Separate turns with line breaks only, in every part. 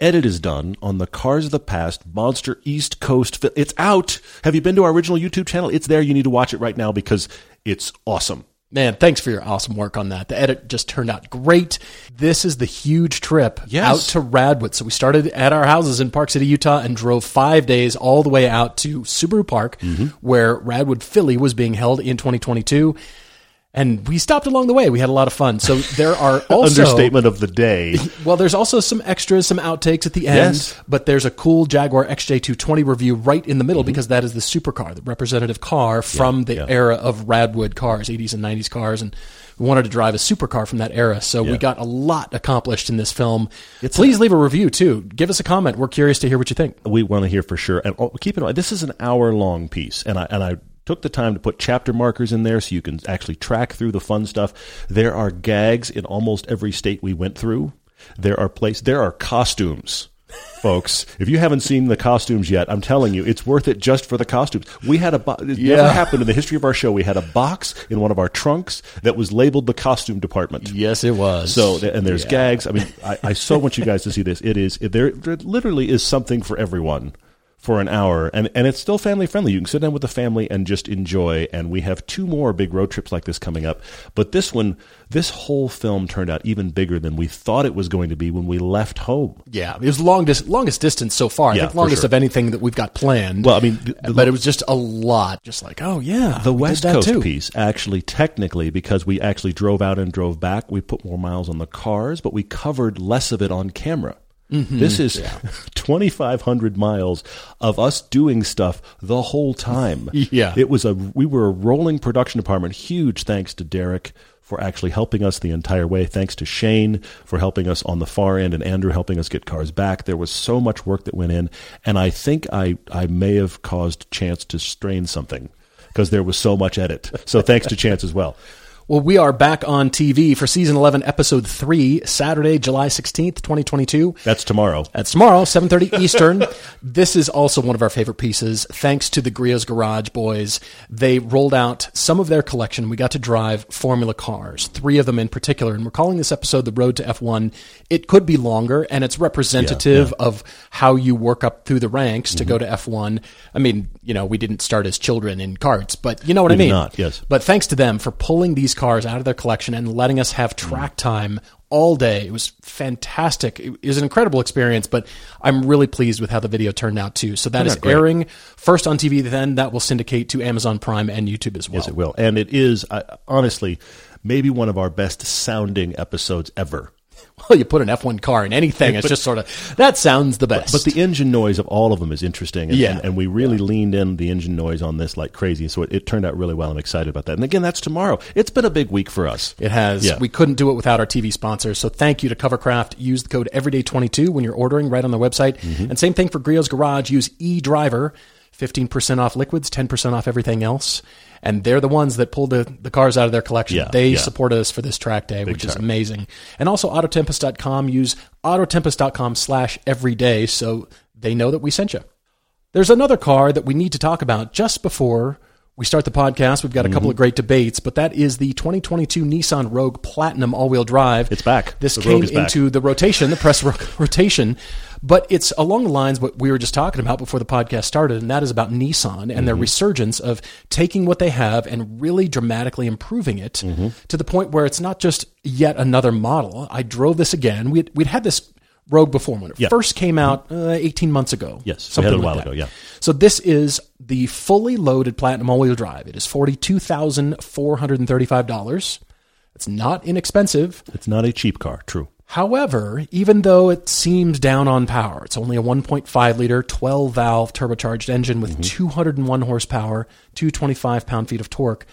Edit is done on the Cars of the Past Monster East Coast. Fi- It's out. Have you been to our original YouTube channel? It's there. You need to watch it right now because it's awesome.
Man, thanks for your awesome work on that. The edit just turned out great. This is the huge trip
Yes.
out to Radwood. So we started at our houses in Park City, Utah, and drove five days all the way out to Subaru Park, mm-hmm. where Radwood Philly was being held in 2022. And we stopped along the way. We had a lot of fun. So there are also
Understatement of the day.
Well, there's also some extras, some outtakes at the end,
Yes.
but there's a cool Jaguar XJ220 review right in the middle mm-hmm. because that is the supercar, the representative car from the
yeah.
era of Radwood cars, 80s and 90s cars, and we wanted to drive a supercar from that era. So we got a lot accomplished in this film. Please leave a review too. Give us a comment. We're curious to hear what you think.
we want to hear for sure. And oh, keep in mind, this is an hour long piece, and I and I took the time to put chapter markers in there so you can actually track through the fun stuff. There are gags in almost every state we went through. There are place. There are costumes. Folks, if you haven't seen the costumes yet, I'm telling you, it's worth it just for the costumes. We had a bo- it
Yeah.
never happened in the history of our show. We had a box in one of our trunks that was labeled the costume department.
Yes, it was.
So and there's
Yeah.
gags. I mean, I, I so want you guys to see this. It is there. There literally is something for everyone for an hour, and and it's still family friendly. You can sit down with the family and just enjoy. And we have two more big road trips like this coming up. But this one, this whole film turned out even bigger than we thought it was going to be when we left home.
Yeah, it was longest longest distance so far. I
Yeah,
think longest
sure.
of anything that we've got planned.
Well, I mean, the- the-
but it was just a lot. Just like, oh yeah,
The West Coast
too.
piece, actually, technically, because we actually drove out and drove back, we put more miles on the cars, but we covered less of it on camera.
Mm-hmm.
This is 2,500 miles of us doing stuff the whole time.
Yeah.
It was a, we were a rolling production department. Huge thanks to Derek for actually helping us the entire way. Thanks to Shane for helping us on the far end and Andrew helping us get cars back. There was so much work that went in. And I think I, I may have caused Chance to strain something because there was so much edit. So thanks to Chance as well.
Well, we are back on TV for season 11, episode 3, Saturday, July 16th, 2022.
That's tomorrow.
That's tomorrow, 7:30 Eastern. this is also one of our favorite pieces. Thanks to the Griot's Garage boys, they rolled out some of their collection. We got to drive Formula cars, three of them in particular, and we're calling this episode "The Road to F1." It could be longer, and it's representative of how you work up through the ranks to go to F1. I mean, you know, we didn't start as children in carts, but you know what I mean.
not, yes.
But thanks to them for pulling these cars out of their collection and letting us have track time all day. It was fantastic. It was an incredible experience, but I'm really pleased with how the video turned out too. So that is airing first on TV, then that will syndicate to Amazon Prime and YouTube as well.
Yes, it will. And it is, uh, honestly, maybe one of our best sounding episodes ever.
Well, you put an F1 car in anything, it's just sort of that sounds the best.
But the engine noise of all of them is interesting. And,
Yeah.
and, and we really leaned in the engine noise on this like crazy. So it, it turned out really well. I'm excited about that. And again, that's tomorrow. It's been a big week for us.
It has.
Yeah.
We couldn't do it without our TV sponsors. So thank you to Covercraft. Use the code Everyday22 when you're ordering right on their website.
Mm-hmm.
And same thing for Griot's Garage. Use eDriver. 15% off liquids, 10% off everything else. And they're the ones that pulled the, the cars out of their collection.
Yeah,
they
yeah.
support us for this track day, which is amazing. And also Autotempest.com. Use Autotempest.com slash everyday so they know that we sent you. There's another car that we need to talk about just before we start the podcast. We've got a
Mm-hmm.
couple of great debates, but that is the 2022 Nissan Rogue Platinum all-wheel drive.
It's back.
This
The
came
is back.
into the rotation, the press rotation, but it's along the lines what we were just talking about before the podcast started, and that is about Nissan and their
Mm-hmm.
resurgence of taking what they have and really dramatically improving it
Mm-hmm.
to the point where it's not just yet another model. I drove this again. We'd, we'd had this Rogue before when it
Yeah.
first came mm-hmm. out uh, 18 months ago.
Yes, it a while
that.
ago, yeah.
So this is the fully loaded Platinum all-wheel drive. It is forty-two thousand four hundred and thirty-five dollars. It's not inexpensive.
It's not a cheap car. True.
However, even though it seems down on power, it's only a 1.5 liter, 12 valve turbocharged engine with mm-hmm. 201 horsepower, 225 pound feet of torque.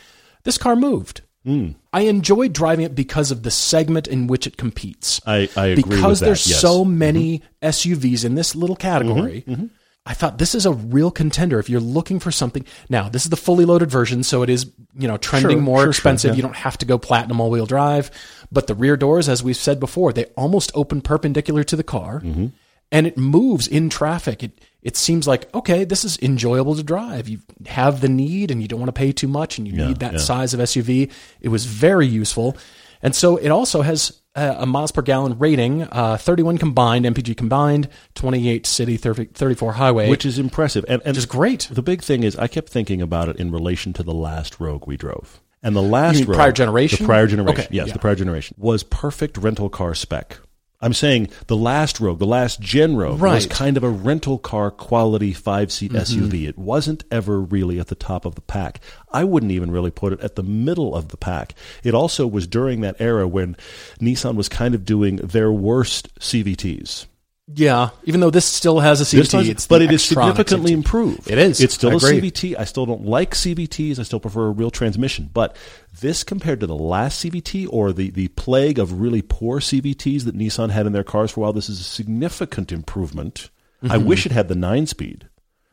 This car moved. Mm. I enjoyed driving it because of the segment in which it competes.
I- I agree
because
with that,
there's
yes.
so mm-hmm. many SUVs in this little category. Mm-hmm. Mm-hmm. I thought this is a real contender if you're looking for something. Now, this is the fully loaded version, so it is, you know, trending
Sure,
more
sure, sure,
expensive.
yeah.
You don't have to go platinum all wheel drive, but the rear doors, as we've said before, they almost open perpendicular to the car
Mm-hmm.
And it moves in traffic. It, it seems like, okay, this is enjoyable to drive. You have the need and you don't want to pay too much and you need that
yeah.
size of SUV. It was very useful. And so it also has a, a miles per gallon rating, uh, 31 combined, MPG combined, 28 city, 30, 34 highway.
which is impressive. And, and
Which is great.
The big thing is, I kept thinking about it in relation to the last Rogue we drove. And the last Rogue,
prior generation?
the prior generation,
Okay,
yes,
yeah.
the prior generation was perfect rental car spec. I'm saying the last Rogue, the last Gen Rogue, was
Right. Mm-hmm.
kind of a rental car quality five seat SUV. It wasn't ever really at the top of the pack. I wouldn't even really put it at the middle of the pack. It also was during that era when Nissan was kind of doing their worst CVTs.
Yeah, even though this still has a CVT, it's
but it is
Xtronic
significantly
CVT.
improved.
It is.
It's still
I
a
agree.
CVT. I still don't like CVTs. I still prefer a real transmission. But this compared to the last CVT or the, the plague of really poor CVTs that Nissan had in their cars for a while, this is a significant improvement. I wish it had the nine speed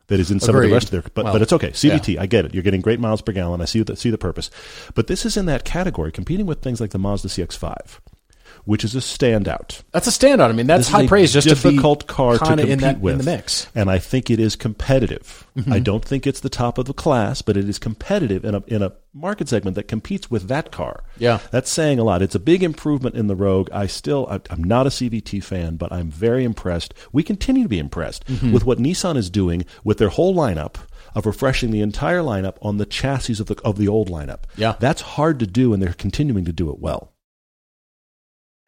that is in some of
Mm-hmm.
The rest of their, but,
Well,
but it's okay. CVT, I get it. You're getting great miles per gallon. I see the, see the purpose. But this is in that category, competing with things like the Mazda CX-5, which is a standout.
That's a standout. I mean, that's
This is
high
a
praise just
difficult
to be
car to compete
in that
with
in the mix. Mm-hmm.
and I think it is competitive. I don't think it's the top of the class, but it is competitive in a in a market segment that competes with that car.
Yeah.
that's saying a lot. It's a big improvement in the Rogue. I still I'm not a CVT fan, but I'm very impressed. We continue to be impressed
Mm-hmm.
with what Nissan is doing with their whole lineup. Of refreshing the entire lineup on the chassis of the of the old lineup.
Yeah.
That's hard to do, and they're continuing to do it well.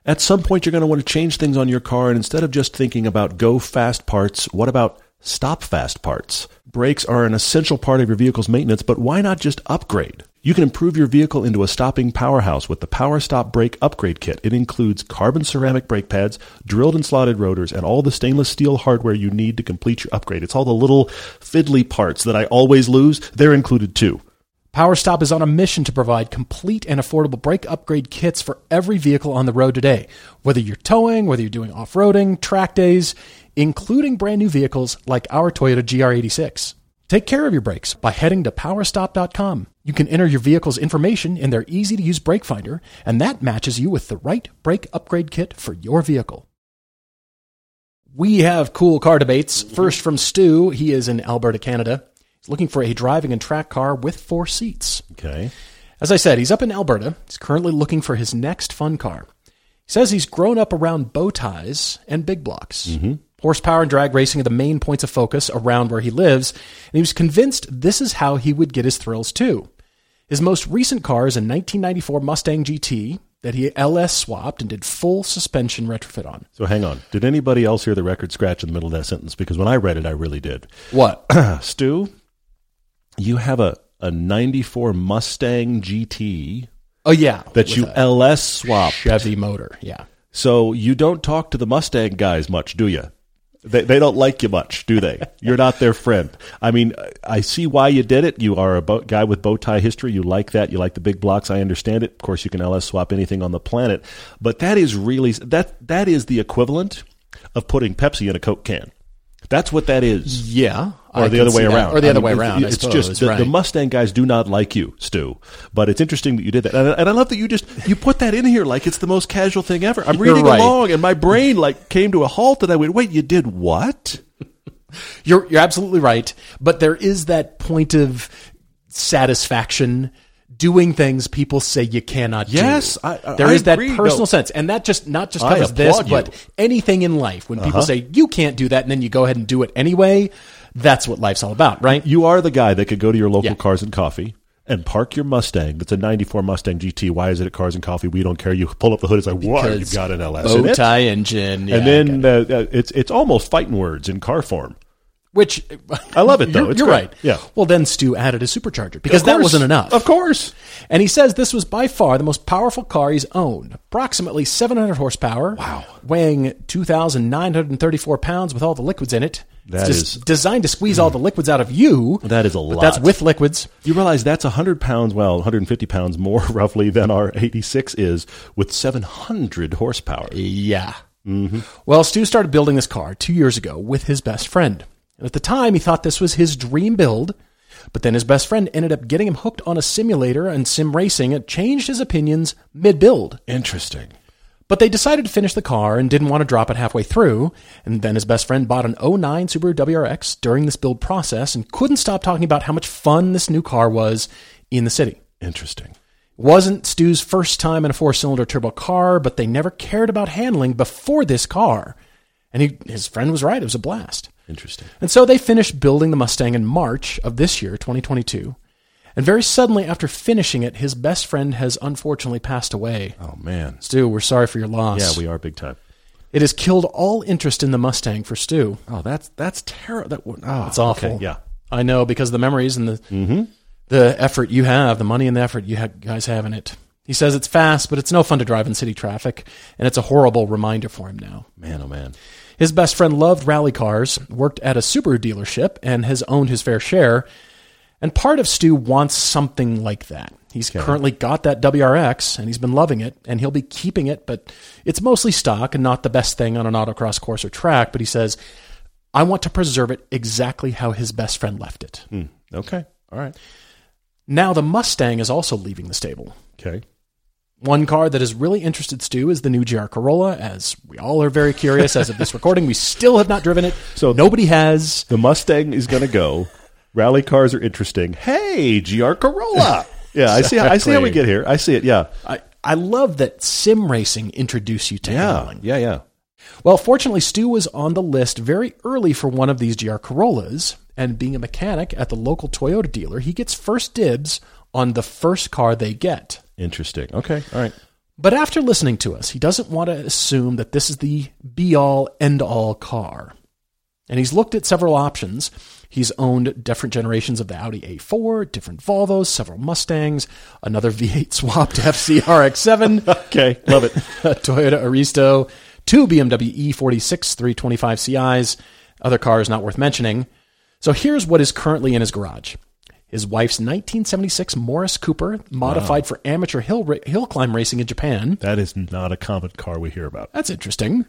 At some point, you're going to want to change things on your car, and instead of just thinking about go fast parts, what about stop fast parts? Brakes are an essential part of your vehicle's maintenance, but why not just upgrade? You can improve your vehicle into a stopping powerhouse with the Power Stop Brake Upgrade Kit. It includes carbon ceramic brake pads, drilled and slotted rotors, and all the stainless steel hardware you need to complete your upgrade. It's all the little fiddly parts that I always lose. They're included too.
PowerStop is on a mission to provide complete and affordable brake upgrade kits for every vehicle on the road today. Whether you're towing, whether you're doing off-roading, track days, including brand new vehicles like our Toyota GR86. Take care of your brakes by heading to powerstop.com. You can enter your vehicle's information in their easy to use brake finder, and that matches you with the right brake upgrade kit for your vehicle. We have cool car debates. First from Stu. He is in Alberta, Canada. He's looking for a driving and track car with four seats.
Okay.
As I said, he's up in Alberta. He's currently looking for his next fun car. He says he's grown up around bow ties and big blocks. Mm-hmm. Horsepower and drag racing are the main points of focus around where he lives, and he was convinced this is how he would get his thrills too. His most recent car is a 1994 Mustang GT that he LS swapped and did full suspension retrofit on.
So hang on. Did anybody else hear the record scratch in the middle of that sentence? Because when I read it, I really did.
What?
Stu, you have a, a 94 Mustang GT
Oh yeah,
that you LS swapped.
Chevy motor. Yeah.
So you don't talk to the Mustang guys much, do you? They, they don't like you much, do they? You're not their friend. I mean, I see why you did it. You are a bow, guy with bow tie history. You like that. You like the big blocks. I understand it. Of course, you can LS swap anything on the planet, but that is really that that is the equivalent of putting Pepsi in a Coke can. That's what that is
Yeah.
Or
I
the other way
that.
around.
Or the
I
other
mean,
way
it-
around.
It's
suppose,
just the,
right.
the Mustang guys do not like you, Stu. But it's interesting that you did that, and I, and I love that you just you put that in here like it's the most casual thing ever. I'm reading
right.
along, and my brain like came to a halt, and I went, "Wait, you did what?"
You're you're absolutely right, but there is that point of satisfaction doing things people say you cannot
Yes,
do.
I- I-
there
I
is that personal
No.
sense, and that just not just covers this,
applaud
but.
Uh-huh.
anything in life. When people say you can't do that, and then you go ahead and do it anyway, that's what life's all about, right?
You are the guy that could go to your local
Yeah.
Cars and Coffee and park your Mustang. That's a '94 Mustang GT. Why is it at Cars and Coffee? We don't care. You pull up the hood. It's like, what? You've got an LS
bow tie engine, yeah,
and then uh, uh, it's it's almost fighting words in car form.
which
I love it, though.
You're,
It's
you're right.
Yeah.
Well, then Stu added a supercharger because that wasn't enough.
Of course.
And he says this was by far the most powerful car he's owned. Approximately 700 horsepower. Wow. Weighing 2,934 pounds with all the liquids in it.
That
it's
is-
designed to squeeze all the liquids out of you.
That is a lot.
That's with liquids.
You realize that's 100 pounds, well, 150 pounds more roughly than our 86 is with 700 horsepower.
Yeah. Mm-hmm. Well, Stu started building this car two years ago with his best friend. And at the time, he thought this was his dream build, but then his best friend ended up getting him hooked on a simulator and sim racing and changed his opinions mid build.
Interesting.
But they decided to finish the car and didn't want to drop it halfway through. And then his best friend bought an 09 Subaru WRX during this build process and couldn't stop talking about how much fun this new car was in the city.
Interesting.
It wasn't Stu's first time in a four cylinder turbo car, but they never cared about handling before this car. And he, his friend was right, it was a blast.
Interesting.
And so they finished building the Mustang in March of this year, 2022. And very suddenly after finishing it, his best friend has unfortunately passed away.
Oh man.
Stu, we're sorry for your loss.
Yeah, we are big time.
It has killed all interest in the Mustang for Stu.
Oh, that's that's terrible. That oh,
It's awful.
okay, Yeah.
I know because of the memories and the mm-hmm. the effort you have, the money and the effort you ha- guys have in it. He says it's fast, but it's no fun to drive in city traffic, and it's a horrible reminder for him now.
Man, oh man.
His best friend loved rally cars, worked at a Subaru dealership, and has owned his fair share. And part of Stu wants something like that. He's currently got that WRX, and he's been loving it, and he'll be keeping it, but it's mostly stock and not the best thing on an autocross course or track. But he says, I want to preserve it exactly how his best friend left it.
Hmm. Okay. All right.
Now the Mustang is also leaving the stable.
Okay.
One car that has really interested Stu is the new GR Corolla. As we all are very curious as of this recording, we still have not driven it.
So-
nobody has.
The Mustang is going to go. Rally cars are interesting. Hey, GR Corolla. Yeah, I see. I see how we get here. I see it. Yeah.
I, I love that sim racing introduce you to
Yeah.
handling.
Yeah. Yeah.
Well, fortunately, Stu was on the list very early for one of these GR Corollas, and being a mechanic at the local Toyota dealer, he gets first dibs on the first car they get.
Interesting. Okay. All right.
But after listening to us, he doesn't want to assume that this is the be all end all car. And he's looked at several options. He's owned different generations of the Audi A4, different Volvos, several Mustangs, another V8 swapped FC RX7,
Okay. Love it.
a Toyota Aristo, two BMW E46 325 CIs, other cars not worth mentioning. So here's what is currently in his garage. His wife's 1976 Morris Cooper, modified for amateur hill, hill climb racing in Japan.
That is not a common car we hear about.
That's interesting.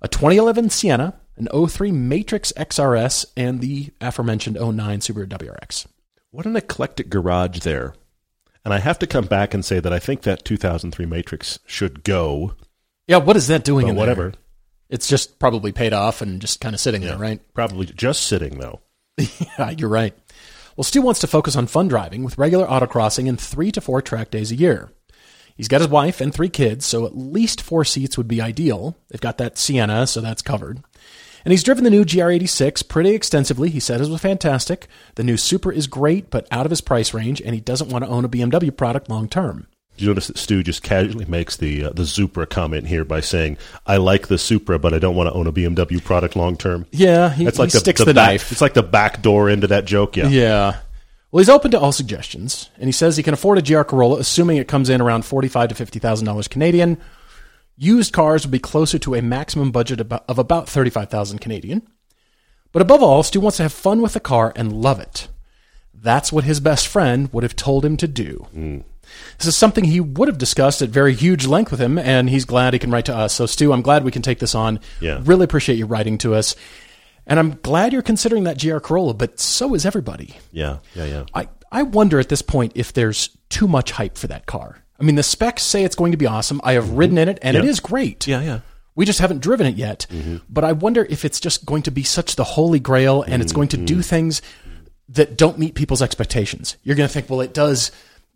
A 2011 Sienna, an 03 Matrix XRS, and the aforementioned 09 Subaru WRX.
What an eclectic garage there. And I have to come back and say that I think that 2003 Matrix should go.
Yeah, what is that doing
But
in there?
whatever.
It's just probably paid off and just kind of sitting there, right?
Probably just sitting though.
Yeah, you're right. Well, Stu wants to focus on fun driving with regular autocrossing and three to four track days a year. He's got his wife and three kids, so at least four seats would be ideal. They've got that Sienna, so that's covered. And he's driven the new GR86 pretty extensively. He said it was fantastic. The new Supra is great, but out of his price range, and he doesn't want to own a BMW product long term.
You notice that Stu just casually makes the uh, the Supra comment here by saying, "I like the Supra, but I don't want to own a BMW product long term."
Yeah, he,
That's like
he
the,
sticks
the
the,
back,
knife.
It's like the back door into that joke. Yeah.
Yeah. Well, he's open to all suggestions, and he says he can afford a GR Corolla, assuming it comes in around forty-five to fifty thousand dollars Canadian. Used cars would be closer to a maximum budget of about thirty-five thousand Canadian. But above all, Stu wants to have fun with the car and love it. That's what his best friend would have told him to do. Mm. This is something he would have discussed at very huge length with him, and he's glad he can write to us. So, Stu, I'm glad we can take this on.
Yeah.
Really appreciate you writing to us. And I'm glad you're considering that GR Corolla, but so is everybody.
Yeah. Yeah. Yeah.
I, I wonder at this point if there's too much hype for that car. I mean, the specs say it's going to be awesome. I have mm-hmm. ridden in it, and it is great.
Yeah. Yeah.
We just haven't driven it yet. Mm-hmm. But I wonder if it's just going to be such the holy grail and it's going to do mm-hmm. things that don't meet people's expectations. You're going to think, well, it does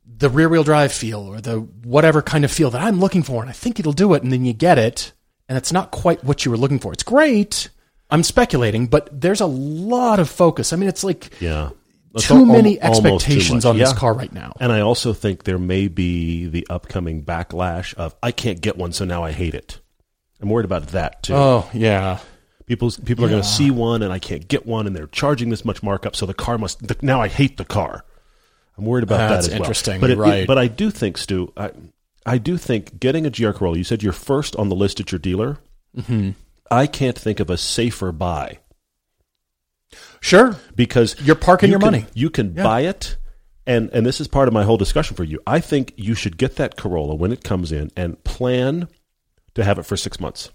the rear wheel drive feel or the whatever kind of feel that I'm looking for, and I think it'll do it. And then you get it, and it's not quite what you were looking for. It's great. I'm speculating, but there's a lot of focus. I mean, it's like
Yeah. It's
too
al-
many
too
expectations
much.
on this car right now.
And I also think there may be the upcoming backlash of I can't get one, so now I hate it. I'm worried about that too.
Oh yeah,
People people are going to see one and I can't get one, and they're charging this much markup, so the car must. The, now I hate the car. I'm worried about
That's
that as well.
interesting,
But
right.
it- but I do think, Stu, I, I do think getting a GR Corolla. You said you're first on the list at your dealer. Mm-hmm. I can't think of a safer buy
sure.
because
You're parking
you
your
can-
money.
You can buy it, and and this is part of my whole discussion for you. I think you should get that Corolla when it comes in and plan to have it for six months.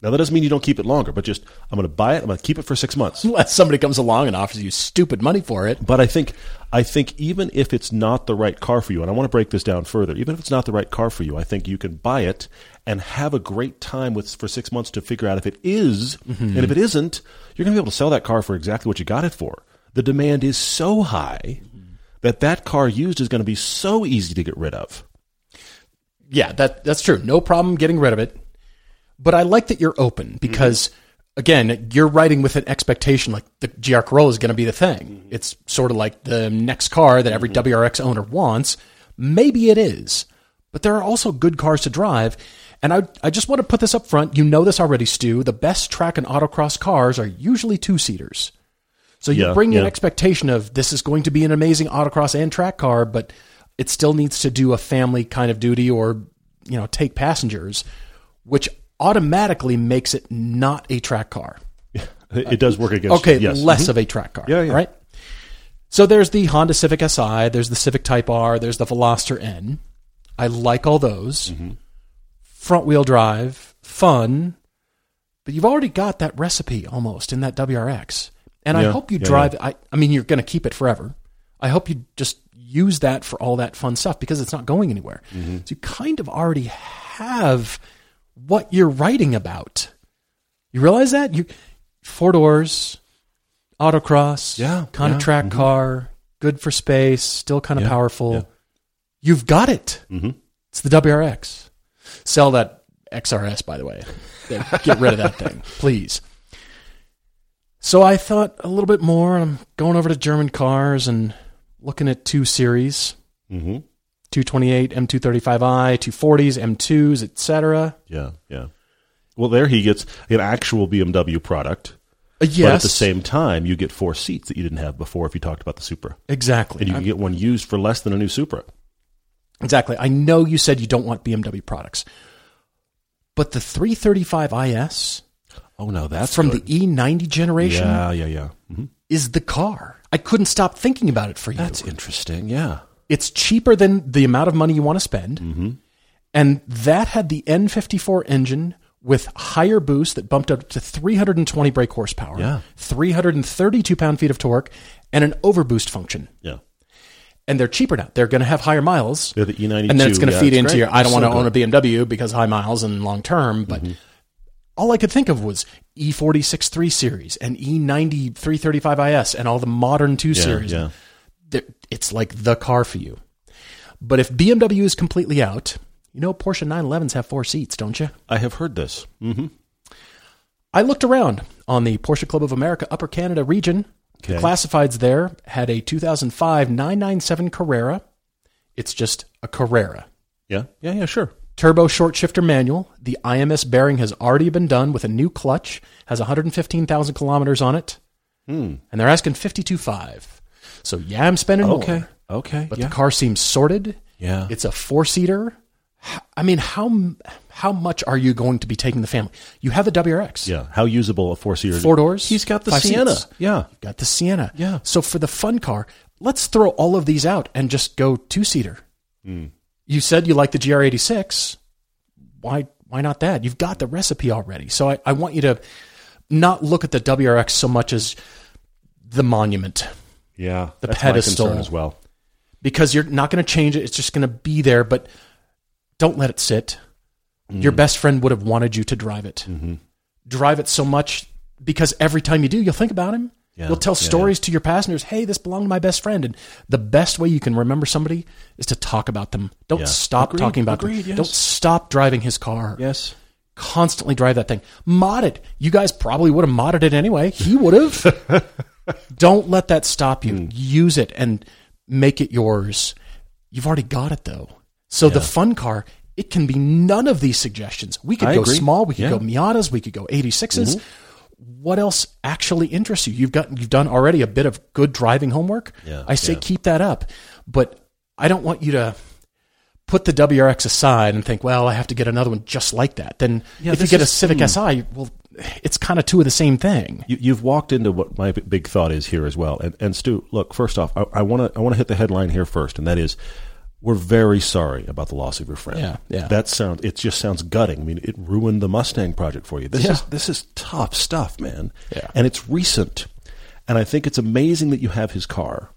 Now that doesn't mean you don't keep it longer, but just I'm going to buy it. I'm going to keep it for six months.
Unless somebody comes along and offers you stupid money for it.
But I think I think even if it's not the right car for you, and I want to break this down further, even if it's not the right car for you, I think you can buy it and have a great time with for six months to figure out if it is, mm-hmm. and if it isn't, you're going to be able to sell that car for exactly what you got it for. The demand is so high mm-hmm. that that car used is going to be so easy to get rid of.
Yeah, that that's true. No problem getting rid of it. But I like that you're open because mm-hmm. Again, you're writing with an expectation like the GR Corolla is going to be the thing. Mm-hmm. It's sort of like the next car that every mm-hmm. WRX owner wants. Maybe it is, but there are also good cars to drive. And I, I just want to put this up front. You know this already, Stu. The best track and autocross cars are usually two seaters. So you
Yeah,
bring an expectation of this is going to be an amazing autocross and track car, but it still needs to do a family kind of duty or you know take passengers, which automatically makes it not a track car.
It, does work against
Okay.
Yes.
less of a track car.
Yeah, yeah.
Right. So there's the Honda Civic Si, there's the Civic Type R, there's the Veloster N. I like all those.
Mm-hmm.
Front wheel drive, fun, but you've already got that recipe almost in that WRX. And I hope you
yeah,
drive I I mean you're going to keep it forever. I hope you just use that for all that fun stuff because it's not going anywhere.
Mm-hmm.
So you kind of already have what you're writing about. You realize that? You four doors, autocross,
Yeah,
kind
yeah,
of track car, good for space, still kind of
Yeah,
powerful.
yeah.
You've got it.
Mhm.
It's the WRX. Sell that XRS, by the way. Get rid of that thing, please. So I thought a little bit more. I'm going over to German cars and looking at two series.
Mhm.
228 M235i, 240s, M2s, etc.
Yeah, yeah. Well, there he gets an actual BMW product,
Uh,
but
yes,
at the same time, you get four seats that you didn't have before. If you talked about the Supra,
exactly.
and you can get one used for less than a new Supra.
Exactly. I know you said you don't want BMW products, but the 335 IS
Oh no, that's
from
good.
the E90 generation
yeah, yeah, yeah. hmm
is the car. I couldn't stop thinking about it for you.
That's interesting. Yeah,
it's cheaper than the amount of money you want to spend.
Mm-hmm.
And that had the N54 engine with higher boost that bumped up to 320 brake horsepower,
Yeah.
332 pound feet of torque, and an overboost function.
yeah.
And they're cheaper now. They're going to have higher miles.
They're the E92.
and then it's going to
Yeah,
feed into
great.
your I don't
It's
want
so
to own a. BMW because high miles and long term, but
Mm-hmm.
all I could think of was E E46 3 series and E E90 335 IS and all the modern 2
Yeah,
series.
yeah.
It's like the car for you. But if BMW is completely out, you know Porsche 911s have four seats, don't you?
I have heard this. hmm
I looked around on the Porsche Club of America Upper Canada region. The classifieds there had a 2005 997 Carrera. It's just a Carrera.
Yeah, yeah, yeah. Sure.
Turbo short shifter manual. The IMS bearing has already been done with a new clutch. Has 115,000 kilometers on it,
Hmm.
and they're asking 52.5. So yeah, I'm spending
Okay.
more.
Okay. Okay.
But
yeah.
the car seems sorted.
Yeah.
It's a four seater. I mean, how how much are you going to be taking the family? You have the WRX,
yeah. How usable a four seater?
four doors.
He's got the Sienna.
seats.
Yeah.
Got the Sienna.
Yeah.
So for the fun car, let's throw all of these out and just go two seater.
Hmm.
You said you like the GR86. Why why not that? You've got the recipe already. So I, I want you to not look at the WRX so much as the monument
Yeah.
The
That's my
pedestal.
concern as well.
because you're not going to change it. It's just going to be there, but don't let it sit. Your mm. best friend would have wanted you to drive it. Mm-hmm. Drive it so much because every time you do, you'll think about him.
Yeah,
You'll tell
yeah,
stories to your passengers. Hey, this belonged to my best friend. And the best way you can remember somebody is to talk about them. Don't
Yeah.
stop
Agreed,
talking about
agreed,
them.
yes.
Don't stop driving his car.
Yes.
Constantly drive that thing. Mod it. You guys probably would have modded it anyway. He would have. Don't let that stop you. Hmm. Use it and make it yours. You've already got it though. So the fun car, it can be none of these suggestions. We could
I
go
agree.
small. We could
Yeah.
go Miatas. We could go 86s. Mm-hmm. What else actually interests you? You've got you've done already a bit of good driving homework.
Yeah,
I say
yeah.
keep that up, but I don't want you to put the WRX aside and think, well, I have to get another one just like that. Then
Yeah,
if you get a
is-
Civic hmm. Si, well, it's kind of two of the same thing.
You, you've walked into what my big thought is here as well. And, and Stu, look, first off, I want to I want to hit the headline here first, and that is we're very sorry about the loss of your friend.
Yeah, yeah.
That sounds. It just sounds gutting. I mean, it ruined the Mustang project for you. This
Yeah.
is this is tough stuff, man.
Yeah.
And it's recent, and I think it's amazing that you have his car.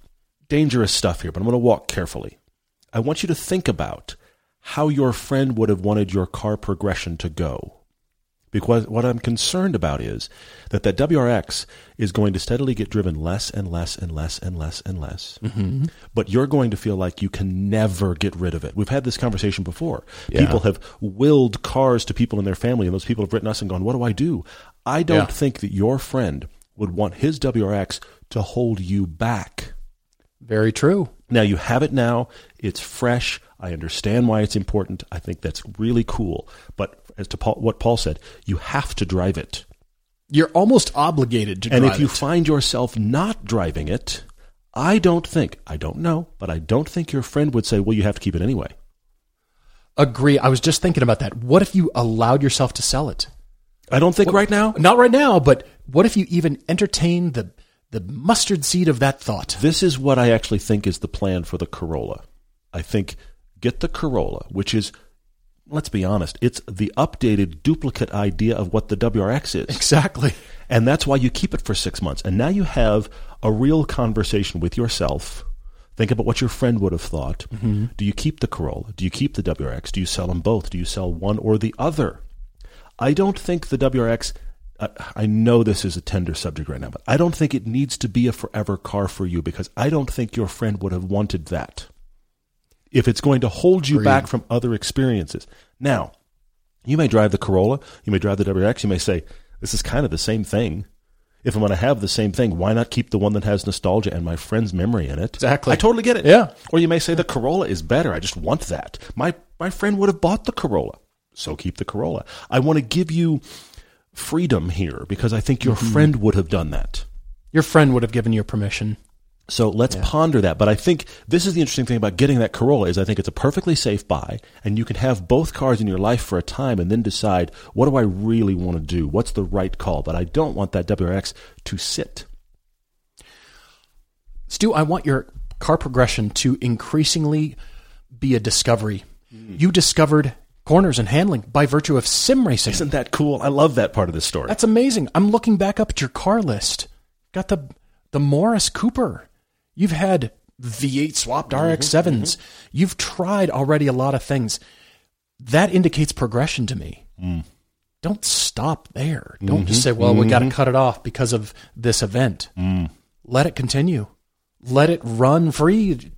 Dangerous stuff here, but I'm going to walk carefully. I want you to think about how your friend would have wanted your car progression to go. Because what I'm concerned about is that that WRX is going to steadily get driven less and less and less and less and less. Mm-hmm. But you're going to feel like you can never get rid of it. We've had this conversation before.
Yeah.
People have willed cars to people in their family, and those people have written us and gone, What do I do? I don't
Yeah.
think that your friend would want his WRX to hold you back.
Very true.
Now you have it now. It's fresh. I understand why it's important. I think that's really cool. But as to Paul, what Paul said, you have to drive it.
You're almost obligated to drive it.
And if you
it.
find yourself not driving it, I don't think, I don't know, but I don't think your friend would say, well, you have to keep it anyway.
Agree. I was just thinking about that. What if you allowed yourself to sell it?
I don't think right now.
Not right now, but what if you even entertain the the mustard seed of that thought?
This is what I actually think is the plan for the Corolla. I think get the Corolla, which is, let's be honest, it's the updated duplicate idea of what the WRX is.
Exactly.
And that's why you keep it for six months. And now you have a real conversation with yourself. Think about what your friend would have thought. Mm-hmm. Do you keep the Corolla? Do you keep the WRX? Do you sell them both? Do you sell one or the other? I don't think the WRX. I I know this is a tender subject right now, but I don't think it needs to be a forever car for you because I don't think your friend would have wanted that. If it's going to hold you
Agreed.
back from other experiences. Now, you may drive the Corolla, you may drive the WRX, you may say, this is kind of the same thing. If I'm going to have the same thing, why not keep the one that has nostalgia and my friend's memory in it?
Exactly.
I totally get it.
Yeah.
Or you may say the Corolla is better. I just want that. My my friend would have bought the Corolla. So keep the Corolla. I want to give you freedom here because I think your mm-hmm. friend would have done that.
Your friend would have given you permission.
So let's ponder that. But I think this is the interesting thing about getting that Corolla is I think it's a perfectly safe buy, and you can have both cars in your life for a time and then decide what do I really want to do? What's the right call? But I don't want that WRX to sit.
Stu, I want your car progression to increasingly be a discovery. Mm. You discovered corners and handling by virtue of sim racing.
Isn't that cool? I love that part of the story.
That's amazing. I'm looking back up at your car list. Got the the Morris Cooper. You've had V8 swapped mm-hmm, RX7s. Mm-hmm. You've tried already a lot of things. That indicates progression to me. Mm. Don't stop there. Don't just mm-hmm, say, "Well, we got to cut it off because of this event." Mm. Let it continue. Let it run free.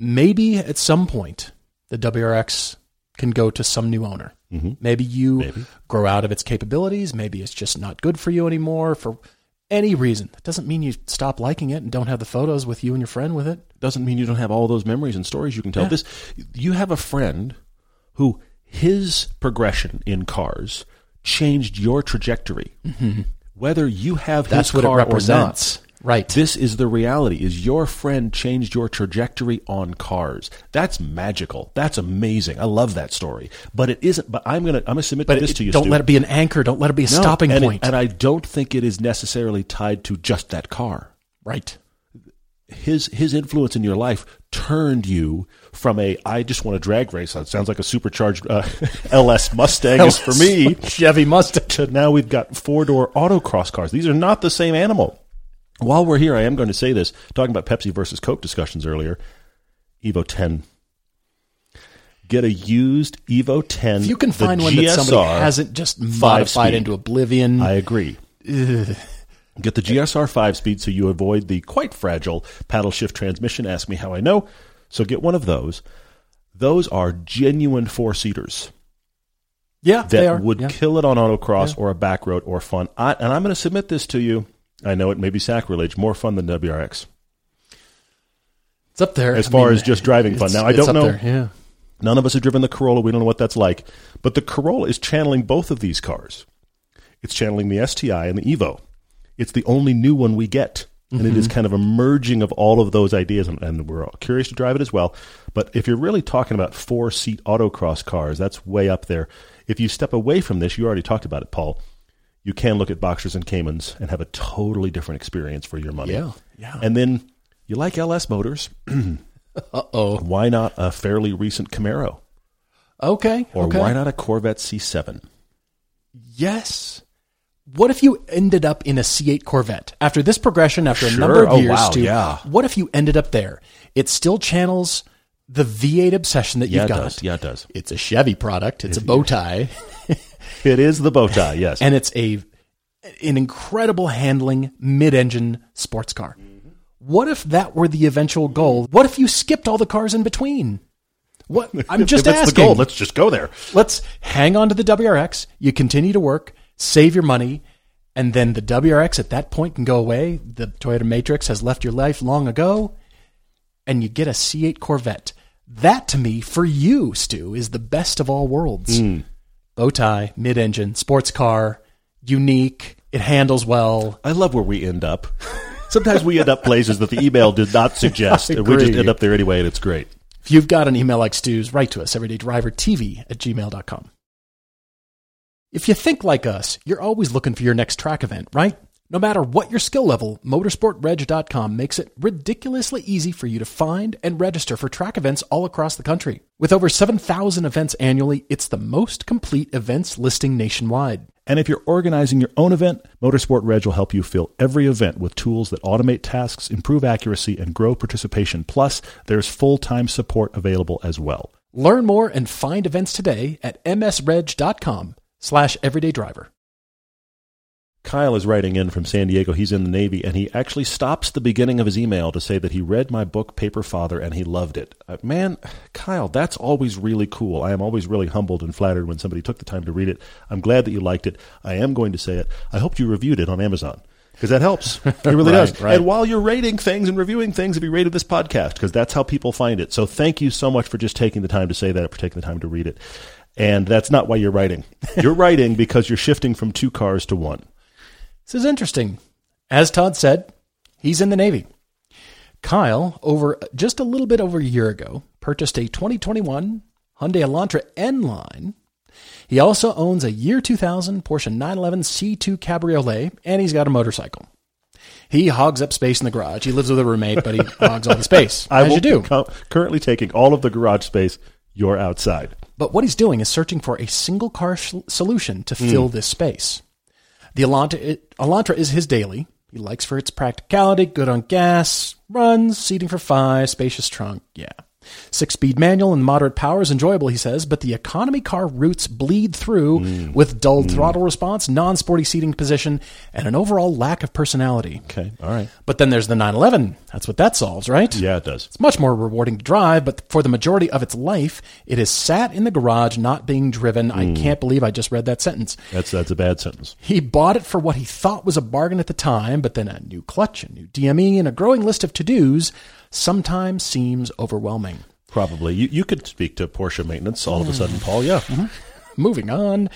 Maybe at some point the WRX can go to some new owner. Maybe you grow out of its capabilities. Maybe it's just not good for you anymore for any reason. That doesn't mean you stop liking it and don't have the photos with you and your friend with it.
doesn't mean you don't have all those memories and stories you can tell.
Yeah.
This you have a friend who his progression in cars changed your trajectory. Whether you have
Mm-hmm. That's
his
what it
car
represents.
or not.
Right.
This is the reality is your friend changed your trajectory on cars. That's magical. That's amazing. I love that story. But it isn't but I'm going to I'm going to submit
But
this
it-
to you
don't
Stu.
let it be an anchor. Don't let it be a
No,
stopping
and it-
point.
and I don't think it is necessarily tied to just that car
right.
his his influence in your life turned you from a I just want to drag race. It sounds like a supercharged uh, LS Mustang is for me.
Chevy Mustang.
To now we've got four door autocross cars. These are not the same animal. While we're here, I am going to say this. Talking about Pepsi versus Coke discussions earlier. Evo 10. Get a used Evo 10.
If you can find one that somebody hasn't just modified into oblivion,
I agree. Get the GSR 5 speed so you avoid the quite fragile paddle shift transmission. Ask me how I know. So get one of those. Those are genuine four seaters
yeah,
that
they are.
would
Yeah.
kill it on autocross or a back road or fun. I, and I'm going to submit this to you. I know it may be sacrilege, more fun than WRX
It's up there
as
I
far
mean,
as just driving fun. Now I don't know.
there, Yeah.
None of us have driven the Corolla. We don't know what that's like. But the Corolla is channeling both of these cars. It's channeling the STI and the Evo. It's the only new one we get. And it is mm-hmm. kind of a merging of all of those ideas. And, and we're all curious to drive it as well. But if you're really talking about four seat autocross cars, that's way up there. If you step away from this, you already talked about it, Paul. You can look at Boxsters and Caymans and have a totally different experience for your money.
Yeah, yeah.
And then you like LS motors.
Uh oh.
Why not a fairly recent Camaro?
Okay.
Or
okay.
why not a Corvette C7?
Yes. What if you ended up in a C8 Corvette after this progression, after a number of
Oh,
years?
wow,
to,
yeah.
What if you ended up there? It still channels the V8 obsession that
Yeah,
you've
it
got.
does. Yeah, it does.
It's a Chevy product. It's a bow tie,
It is the bow tie, yes.
and it's a an incredible handling mid-engine sports car. What if that were the eventual goal? What if you skipped all the cars in between? What I'm just
if
asking.
the goal, let's just go there.
Let's hang on to the WRX. You continue to work, save your money, and then the WRX at that point can go away. The Toyota Matrix has left your life long ago, and you get a C8 Corvette. That to me, for you, Stu, is the best of all worlds. Hmm. Bow tie, mid engine, sports car, unique. It handles well.
I love where we end up. Sometimes we end up places that the email did not suggest, and we just end up there anyway, and it's great.
If you've got an email like Stu's, write to us, everydaydrivertv at gmail.com. If you think like us, you're always looking for your next track event, right? No matter what your skill level, motorsportreg.com makes it ridiculously easy for you to find and register for track events all across the country. With over 7,000 events annually, it's the most complete events listing nationwide.
And if you're organizing your own event, Motorsport Reg will help you fill every event with tools that automate tasks, improve accuracy, and grow participation. Plus, there's full time support available as well.
Learn more and find events today at msreg.com slash everydaydriver.
Kyle is writing in from San Diego. He's in the Navy, and he actually stops the beginning of his email to say that he read my book, Paper Father, and he loved it. Uh, man, Kyle, that's always really cool. I am always really humbled and flattered when somebody took the time to read it. I'm glad that you liked it. I am going to say it. I hope you reviewed it on Amazon. Because that helps. It really
Right,
does.
right.
And while you're rating things and reviewing things, have you rated this podcast? Because that's how people find it. So thank you so much for just taking the time to say that, for taking the time to read it. And that's not why you're writing. You're writing because you're shifting from two cars to one.
This is interesting. As Todd said, he's in the Navy. Kyle, over just a little bit over a year ago, purchased a 2021 Hyundai Elantra N line. He also owns a year 2000 Porsche 911 C2 Cabriolet, and he's got a motorcycle. He hogs up space in the garage. He lives with a roommate, but he hogs all the space,
I
as
will
you do.
currently taking all of the garage space. You're outside.
But what he's doing is searching for a single car sh- solution to hmm. fill this space. The Elantra, Elantra is his daily. He likes for its practicality, good on gas, runs, seating for five, spacious trunk. Yeah. Six speed manual and moderate power is enjoyable, he says, but the economy car roots bleed through mm. with dull mm. throttle response, non sporty seating position, and an overall lack of personality.
Okay. All right.
But then there's the 911. That's what that solves, right?
Yeah, it does.
It's much more rewarding to drive, but for the majority of its life, it has sat in the garage not being driven. I mm. can't believe I just read that sentence.
That's that's a bad sentence.
He bought it for what he thought was a bargain at the time, but then a new clutch, a new DME, and a growing list of to dos sometimes seems overwhelming.
Probably. You you could speak to Porsche maintenance all of a sudden, Paul. Yeah. Mm-hmm.
Moving on.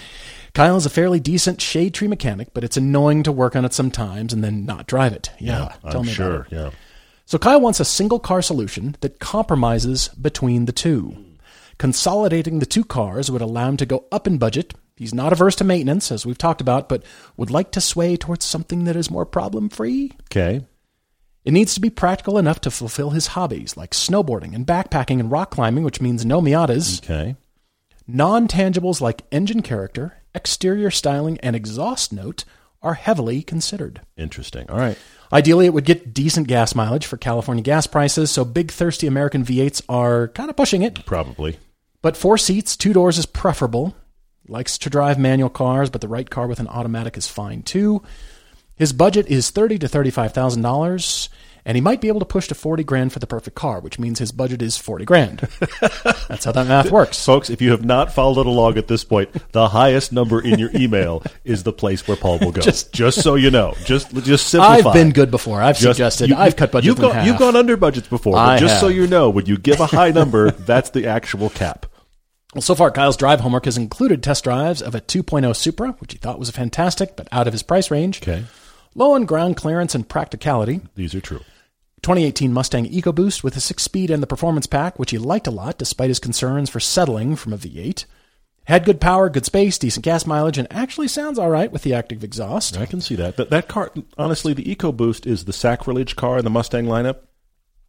Kyle is a fairly decent shade tree mechanic, but it's annoying to work on it sometimes and then not drive it. Yeah, tell
I'm
me about
sure.
it.
Yeah.
So Kyle wants a single car solution that compromises between the two. Consolidating the two cars would allow him to go up in budget. He's not averse to maintenance, as we've talked about, but would like to sway towards something that is more problem free.
Okay.
It needs to be practical enough to fulfill his hobbies, like snowboarding and backpacking and rock climbing, which means no Miatas.
Okay.
Non tangibles like engine character, exterior styling, and exhaust note are heavily considered.
Interesting. All right.
Ideally, it would get decent gas mileage for California gas prices, so big, thirsty American V8s are kind of pushing it.
Probably.
But four seats, two doors is preferable. Likes to drive manual cars, but the right car with an automatic is fine too. His budget is thirty to thirty-five thousand dollars, and he might be able to push to forty grand for the perfect car, which means his budget is forty grand. That's how that math works.
Folks, if you have not followed along at this point, the highest number in your email is the place where Paul will go. Just, just so you know. Just just simplify.
I've been good before. I've
Just-
suggested.
you-
I've cut budgets
You've
in
gone,
half.
you've gone under budgets before, but
I
just so you know, when you give a high number, that's the actual cap.
Well, so far, Kyle's drive homework has included test drives of a 2.0 Supra, which he thought was fantastic, but out of his price range.
Okay.
Low on ground clearance and practicality.
These are true.
2018 Mustang EcoBoost with a six speed and the performance pack, which he liked a lot despite his concerns for settling from a V8. Had good power, good space, decent gas mileage, and actually sounds all right with the active exhaust.
I can see that. That, that car, honestly, the EcoBoost is the sacrilege car in the Mustang lineup.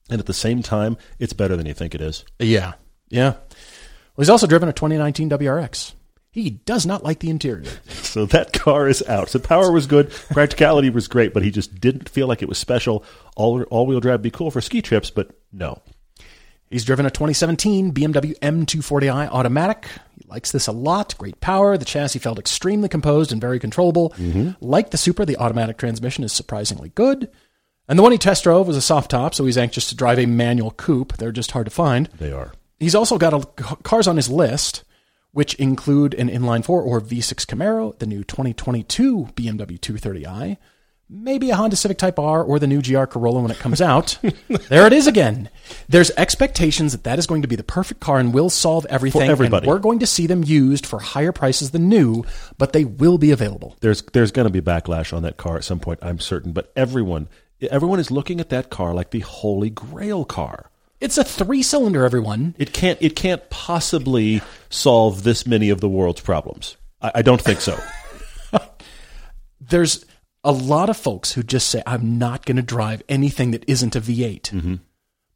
and at the same time, it's better than you think it is.
Yeah. Yeah. Well, he's also driven a 2019 WRX. He does not like the interior.
So that car is out. So power was good, practicality was great, but he just didn't feel like it was special. All all wheel drive would be cool for ski trips, but no.
He's driven a 2017 BMW M240i automatic. He likes this a lot. Great power. The chassis felt extremely composed and very controllable. Mm-hmm. Like the Supra, the automatic transmission is surprisingly good. And the one he test drove was a soft top, so he's anxious to drive a manual coupe. They're just hard to find.
They are.
He's also got a, cars on his list, which include an inline four or V6 Camaro, the new 2022 BMW 230i, maybe a Honda Civic Type R or the new GR Corolla when it comes out. there it is again. There's expectations that that is going to be the perfect car and will solve everything.
For everybody.
And we're going to see them used for higher prices than new, but they will be available.
There's there's going to be backlash on that car at some point, I'm certain, but everyone everyone is looking at that car like the holy grail car.
It's a three cylinder, everyone.
It can't it can't possibly solve this many of the world's problems. I, I don't think so.
There's a lot of folks who just say, I'm not going to drive anything that isn't a V8. Mm-hmm.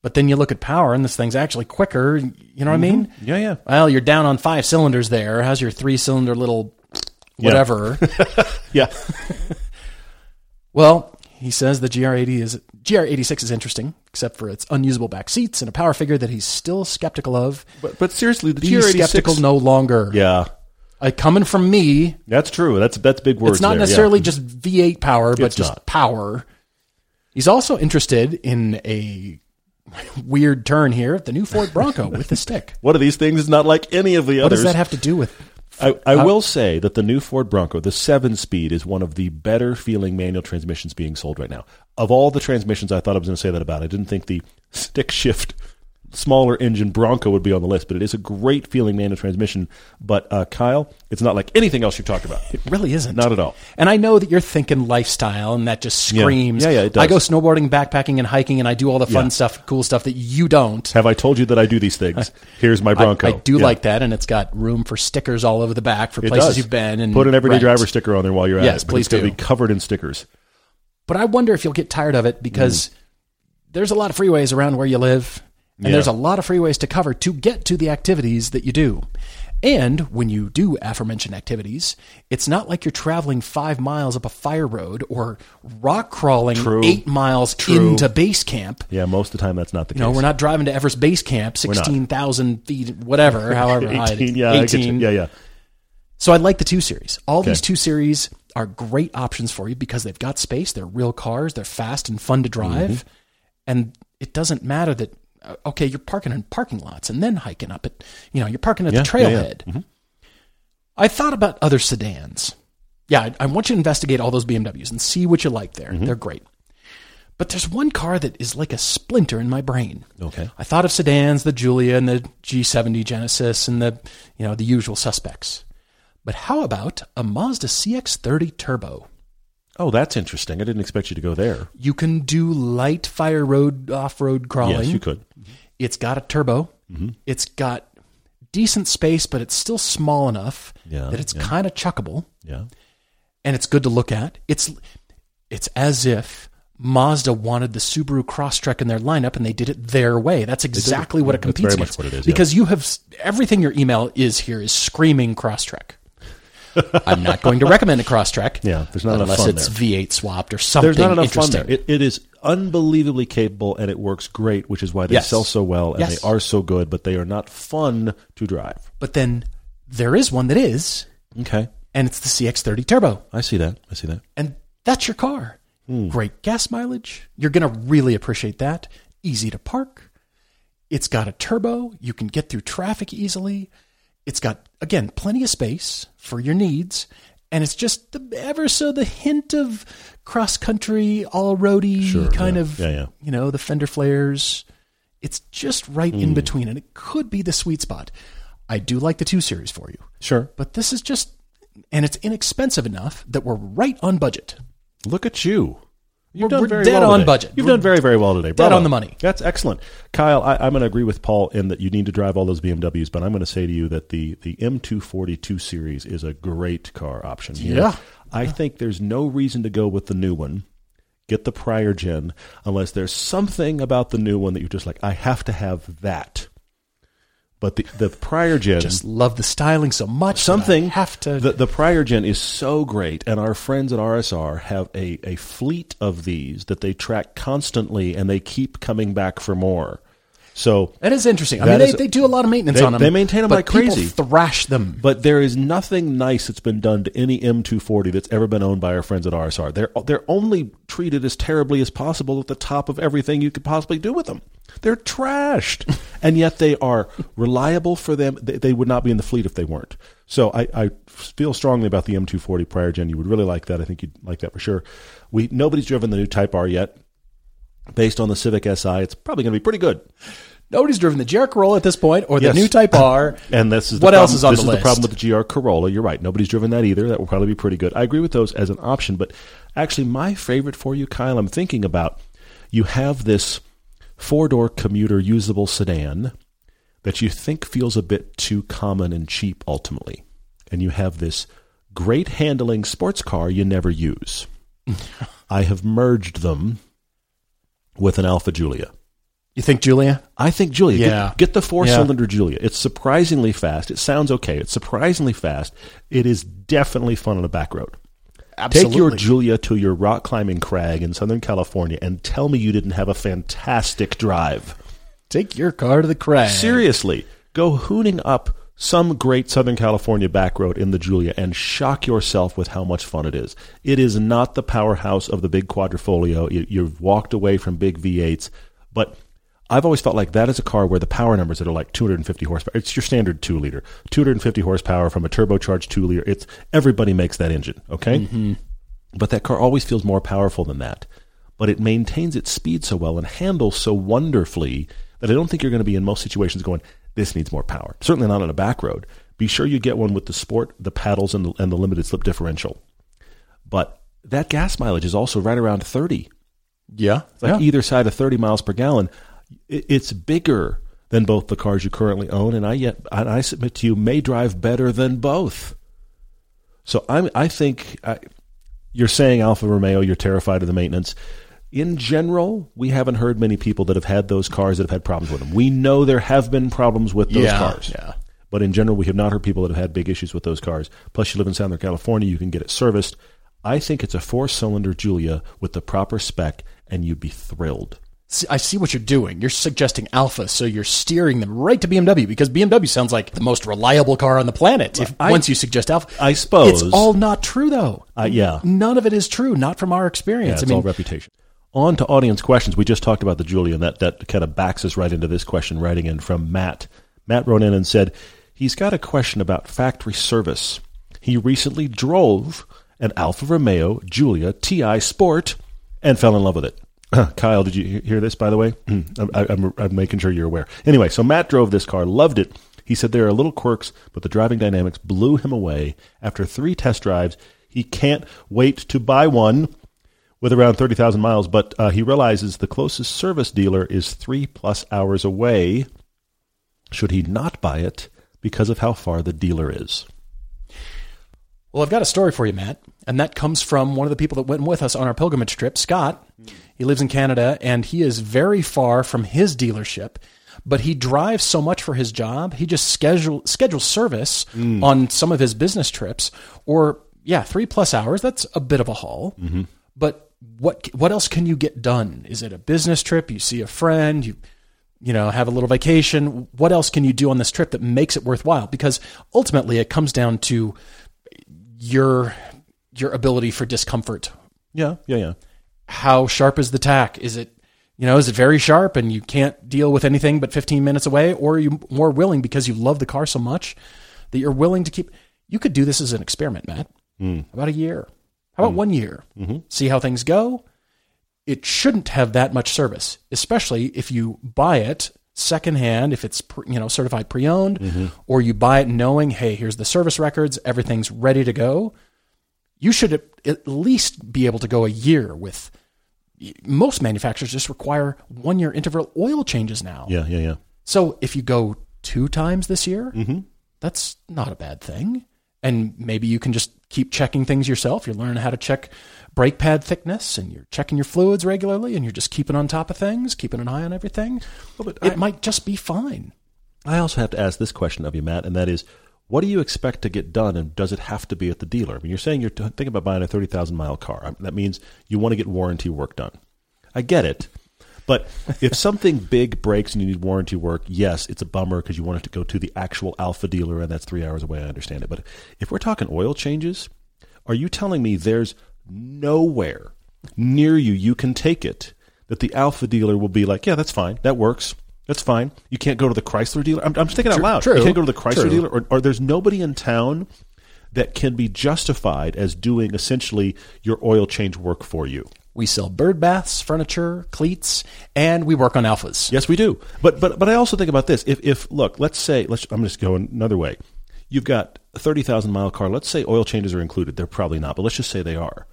But then you look at power and this thing's actually quicker. You know what I mm-hmm. mean?
Yeah, yeah.
Well, you're down on five cylinders there. How's your three cylinder little whatever?
Yeah.
well, he says the GR80 is GR86 is interesting, except for its unusable back seats and a power figure that he's still skeptical of.
But but seriously, the
Be
GR86
skeptical no longer.
Yeah.
Coming from me,
That's true. That's that's big words.
it's not
there, yeah.
necessarily just V8 power, but
It's
just
not.
power. He's also interested in a weird turn here, the new Ford Bronco with the stick.
One of these things is not like any of the
What
others.
What does that have to do with?
I, I will say that the new Ford Bronco, the seven speed, is one of the better feeling manual transmissions being sold right now. Of all the transmissions, I thought I was going to say that about. I didn't think the stick shift, smaller engine Bronco would be on the list, but it is a great feeling manual transmission. But uh, Kyle, it's not like anything else you've talked about.
It really isn't.
Not at all.
And I know that you're thinking lifestyle, and that just screams.
Yeah, yeah, it does.
I go snowboarding, backpacking, and hiking, and I do all the fun
Yeah.
stuff, cool stuff that you don't.
Have I told you that I do these things? Here's my Bronco.
I do
Yeah.
like that, and it's got room for stickers all over the back for
It
places
does.
you've been. And
Put an everyday
rent.
driver sticker on there while you're at it. but
please
it's going to
do.
be covered in stickers.
But I wonder if you'll get tired of it because there's a lot of freeways around where you live, and
Yeah.
there's a lot of freeways to cover to get to the activities that you do. And when you do aforementioned activities, it's not like you're traveling five miles up a fire road or rock crawling
True.
eight miles
True.
into base camp.
Yeah, most of the time that's not the
You
case.
No, we're not driving to Everest Base Camp, 16,000 feet, whatever, however high. it is.
18, yeah, yeah, yeah.
So I like the two series. All
Okay.
these two series are great options for you because they've got space. They're real cars. They're fast and fun to drive,
Mm-hmm.
and it doesn't matter that okay, you're parking in parking lots and then hiking up it. You know, you're parking at
Yeah,
the
yeah, yeah.
trailhead. I thought about other sedans. Yeah, I, I want you to investigate all those BMWs and see what you like there.
Mm-hmm.
They're great. But there's one car that is like a splinter in my brain.
Okay.
I thought of sedans, the Giulia and the G70 Genesis and the you know the usual suspects. But how about a Mazda CX-30 Turbo?
Oh, that's interesting. I didn't expect you to go there.
You can do light fire road off-road crawling.
Yes, you could.
It's got a turbo.
Mm-hmm.
It's got decent space, but it's still small enough
Yeah,
that it's
yeah.
kind of chuckable
Yeah.
and it's good to look at. It's it's as if Mazda wanted the Subaru Crosstrek in their lineup and they did it their way. That's exactly what it
That's
competes
much
against.
what it is, yeah.
Because you have everything your email is here is screaming Crosstrek. I'm not going to recommend a Crosstrek.
Yeah, there's not enough
unless
fun
it's
there.
V8 swapped or something
There's not enough fun there. It, it is unbelievably capable and it works great, which is why they
Yes.
sell so well and
Yes.
they are so good, but they are not fun to drive.
but then there is one that is,
Okay.
and it's the CX-30 Turbo.
I see that. I see that.
and that's your car.
Hmm.
Great gas mileage. You're going to really appreciate that. Easy to park. It's got a turbo. You can get through traffic easily. It's got, again, plenty of space for your needs. And it's just the, ever so the hint of cross country, all roady
Sure,
kind
yeah.
of,
Yeah, yeah.
you know, the fender flares. It's just right
Hmm.
in between, and it could be the sweet spot. I do like the two series for you,
Sure.
but this is just, and it's inexpensive enough that we're right on budget.
Look at you. You've
We're-
done
we're
very
dead
well
on
today.
budget.
You've
We're
done very, very well today.
dead on the money.
That's excellent. Kyle, I, I'm going to agree with Paul in that you need to drive all those BMWs, but I'm going to say to you that the, the M242 series is a great car option. here.
Yeah.
I think there's no reason to go with the new one get the prior gen unless there's something about the new one that you're just like, I have to have that. But the, the prior gen
Just love the styling so much.
something
have to.
The, the prior gen is so great, and our friends at RSR have a, a fleet of these that they track constantly, and they keep coming back for more. So
that is interesting. I mean, they,
is-
they do a lot of maintenance
they-
on them.
they maintain 'em
but
like crazy.
Thrash them.
But there is nothing nice that's been done to any M240 that's ever been owned by our friends at RSR. They're they're only treated as terribly as possible at the top of everything you could possibly do with them. They're trashed, and yet they are reliable for them. They, they would not be in the fleet if they weren't. So I, I feel strongly about the M240 prior gen. You would really like that. I think you'd like that for sure. We nobody's driven the new Type R yet. Based on the Civic Si, it's probably going to be pretty good.
Nobody's driven the GR Corolla at this point or the
Yes.
new Type R.
And this is the
what
problem,
else is on
this
the
is
list?
the problem with the GR Corolla. You're right. Nobody's driven that either. That will probably be pretty good. I agree with those as an option, but actually, my favorite for you, Kyle, I'm thinking about. You have this four door commuter usable sedan that you think feels a bit too common and cheap ultimately, and you have this great handling sports car you never use. I have merged them with an Alfa Giulia.
You think Giulia?
I think Giulia. get-
Yeah.
Get, the four cylinder Giulia. It's surprisingly fast. It sounds okay. It's surprisingly fast. It is definitely fun on a back road.
Absolutely.
Take your Giulia to your rock climbing crag in Southern California and tell me you didn't have a fantastic drive.
Take your car to the crag.
Seriously, go hooning up some great Southern California back road in the Giulia and shock yourself with how much fun it is. It is not the powerhouse of the big Quadrifoglio. You, you've walked away from big V8s, but I've always felt like that is a car where the power numbers that are like 250 horsepower. It's your standard two liter, 250 horsepower from a turbocharged two liter. It's everybody makes that engine, okay? Mm-hmm. But that car always feels more powerful than that. But it maintains its speed so well and handles so wonderfully that I don't think you're going to be in most situations going, this needs more power. Certainly not on a back road. Be sure you get one with the sport, the paddles, and the, and the limited slip differential. But that gas mileage is also right around 30.
Yeah.
It's like
yeah.
either side of 30 miles per gallon. It's bigger than both the cars you currently own, and I yet and I submit to you may drive better than both. So I'm, I think I, you're saying Alfa Romeo, you're terrified of the maintenance. In general, we haven't heard many people that have had those cars that have had problems with them. We know there have been problems with those
yeah.
cars.
Yeah.
But in general, we have not heard people that have had big issues with those cars. Plus, you live in Southern California, you can get it serviced. I think it's a four cylinder Giulia with the proper spec, and you'd be thrilled.
See, I see what you're doing. You're suggesting Alfa, so you're steering them right to BMW because BMW sounds like the most reliable car on the planet. If
I-
once you suggest Alfa,
I suppose.
it's all not true though.
Uh, yeah.
None of it is true. Not from our
Yeah,
experience.
it's
I
all reputation. On to audience questions. We just talked about the Giulia, and that, that kind of backs us right into this question writing in from Matt. Matt wrote in and said he's got a question about factory service. He recently drove an Alfa Romeo Giulia TI Sport and fell in love with it. Kyle, did you hear this, by the way? I- I'm making sure you're aware. Anyway, so Matt drove this car, loved it. He said there are little quirks, but the driving dynamics blew him away. After three test drives, he can't wait to buy one with around 30,000 miles, but uh, he realizes the closest service dealer is three plus hours away. Should he not buy it because of how far the dealer is?
Well, I've got a story for you, Matt, and that comes from one of the people that went with us on our pilgrimage trip, Scott. Hmm. He lives in Canada, and he is very far from his dealership, but he drives so much for his job. He just schedule schedules service hmm. on some of his business trips, or yeah, three plus hours. That's a bit of a haul, mm-hmm. but what what else can you get done? Is it a business trip? You see a friend, you you know, have a little vacation. What else can you do on this trip that makes it worthwhile? Because ultimately, it comes down to your your ability for discomfort.
Yeah, yeah, yeah.
How sharp is the tack? Is it you know, is it very sharp and you can't deal with anything but 15 minutes away or are you more willing because you love the car so much that you're willing to keep You could do this as an experiment, Matt. Hmm. About a year. How about mm-hmm. one year? Mm-hmm. See how things go. It shouldn't have that much service, especially if you buy it secondhand, if it's pre- you know certified pre-owned, mm-hmm. or you buy it knowing, hey, here's the service records, everything's ready to go. You should at- at least be able to go a year with. Most manufacturers just require one year interval oil changes now.
Yeah, yeah, yeah.
So if you go two times this year, that's not a bad thing. And maybe you can just keep checking things yourself. You're learning how to check brake pad thickness and you're checking your fluids regularly and you're just keeping on top of things, keeping an eye on everything.
Well, but
it
I-
might just be fine.
I also have to ask this question of you, Matt, and that is, what do you expect to get done, and does it have to be at the dealer? I mean, you're saying you're thinking about buying a thirty thousand mile car. That means you want to get warranty work done. I get it, but if something big breaks and you need warranty work, yes, it's a bummer because you want it to go to the actual Alfa dealer, and that's three hours away. I understand it, but if we're talking oil changes, are you telling me there's nowhere near you you can take it that the Alfa dealer will be like, yeah, that's fine, that works. That's fine. You can't go to the Chrysler dealer. I'm, I'm just thinking out loud.
true.
You can't go to the Chrysler
True.
dealer, or, or there's nobody in town that can be justified as doing essentially your oil change work for you.
We sell bird baths, furniture, cleats, and we work on Alfas.
Yes, we do. But but but I also think about this. If if look, let's say let's I'm just going another way. You've got a thirty thousand mile car. Let's say oil changes are included. They're probably not, but let's just say they are.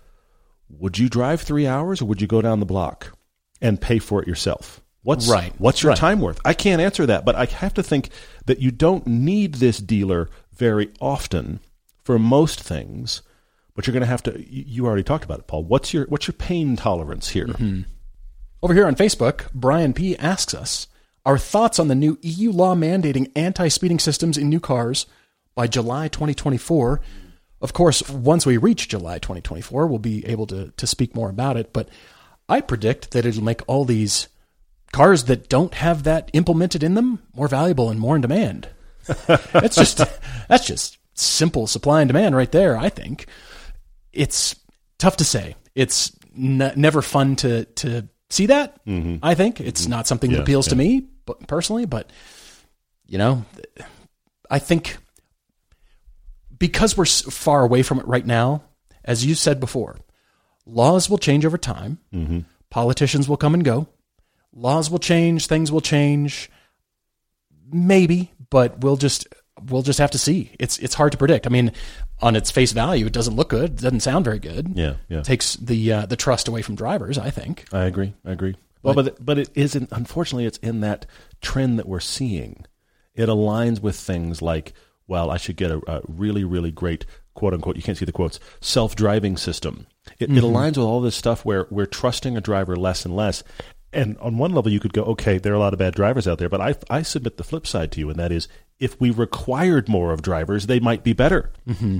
Would you drive three hours, or would you go down the block and pay for it yourself? What's
Right.
What's your
Right.
time worth? I can't answer that, but I have to think that you don't need this dealer very often for most things. But you're going to have to. You you already talked about it, Paul. What's your what's your pain tolerance here? Mm-hmm.
Over here on Facebook, Brian P. asks us our thoughts on the new EU law mandating anti speeding systems in new cars by July 2024. Of course, once we reach July 2024, we'll be able to, to speak more about it. But I predict that it'll make all these cars that don't have that implemented in them more valuable and more in demand. It's just that's just simple supply and demand right there. I think it's tough to say. It's n- never fun to to see that. Mm-hmm. I think it's mm-hmm. not something that
Yeah,
appeals to me, but personally. But you know, I think because we're far away from it right now, as you said before, laws will change over time. Mm-hmm. Politicians will come and go. Laws will change. Things will change. Maybe, but we'll just we'll just have to see. It's it's hard to predict. I mean, on its face value, it doesn't look good. It doesn't sound very good.
Yeah, yeah.
Takes the uh, the trust away from drivers. I think.
I agree. I agree. Well, but but it isn't. Unfortunately, it's in that trend that we're seeing. It aligns with things like, well, I should get a, a really, really great quote unquote. You can't see the quotes. Self driving system. It, it aligns with all this stuff where we're trusting a driver less and less. And on one level, you could go, okay, there are a lot of bad drivers out there, but I, I submit the flip side to you, and that is, if we required more of drivers, they might be better mm-hmm.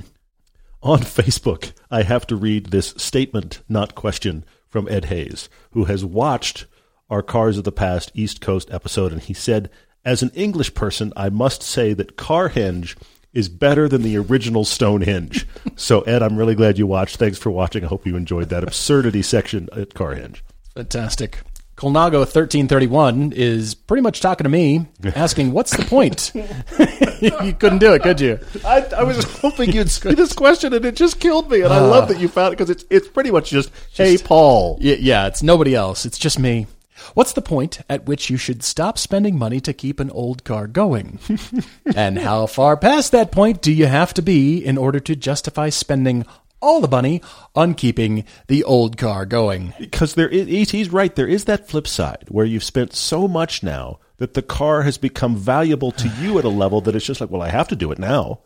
on Facebook, I have to read this statement, not question, from Ed Hayes, who has watched our Cars of the Past East Coast episode, and he said, As an English person, I must say that Carhenge is better than the original Stonehenge. so, Ed, I'm really glad you watched. Thanks for watching. I hope you enjoyed that absurdity section at Carhenge.
Fantastic. Colnago 1331 is pretty much talking to me, asking, What's the point? you couldn't do it, could you?
I, I was hoping you'd see this question, and it just killed me. And I ah. love that you found it because it's, it's pretty much just, hey, Paul.
Y- yeah, it's nobody else. It's just me. What's the point at which you should stop spending money to keep an old car going? and how far past that point do you have to be in order to justify spending all the money on keeping the old car going?
because there is he's- right there is that flip side where you've spent so much now that the car has become valuable to you at a level that it's just like well i have to do it now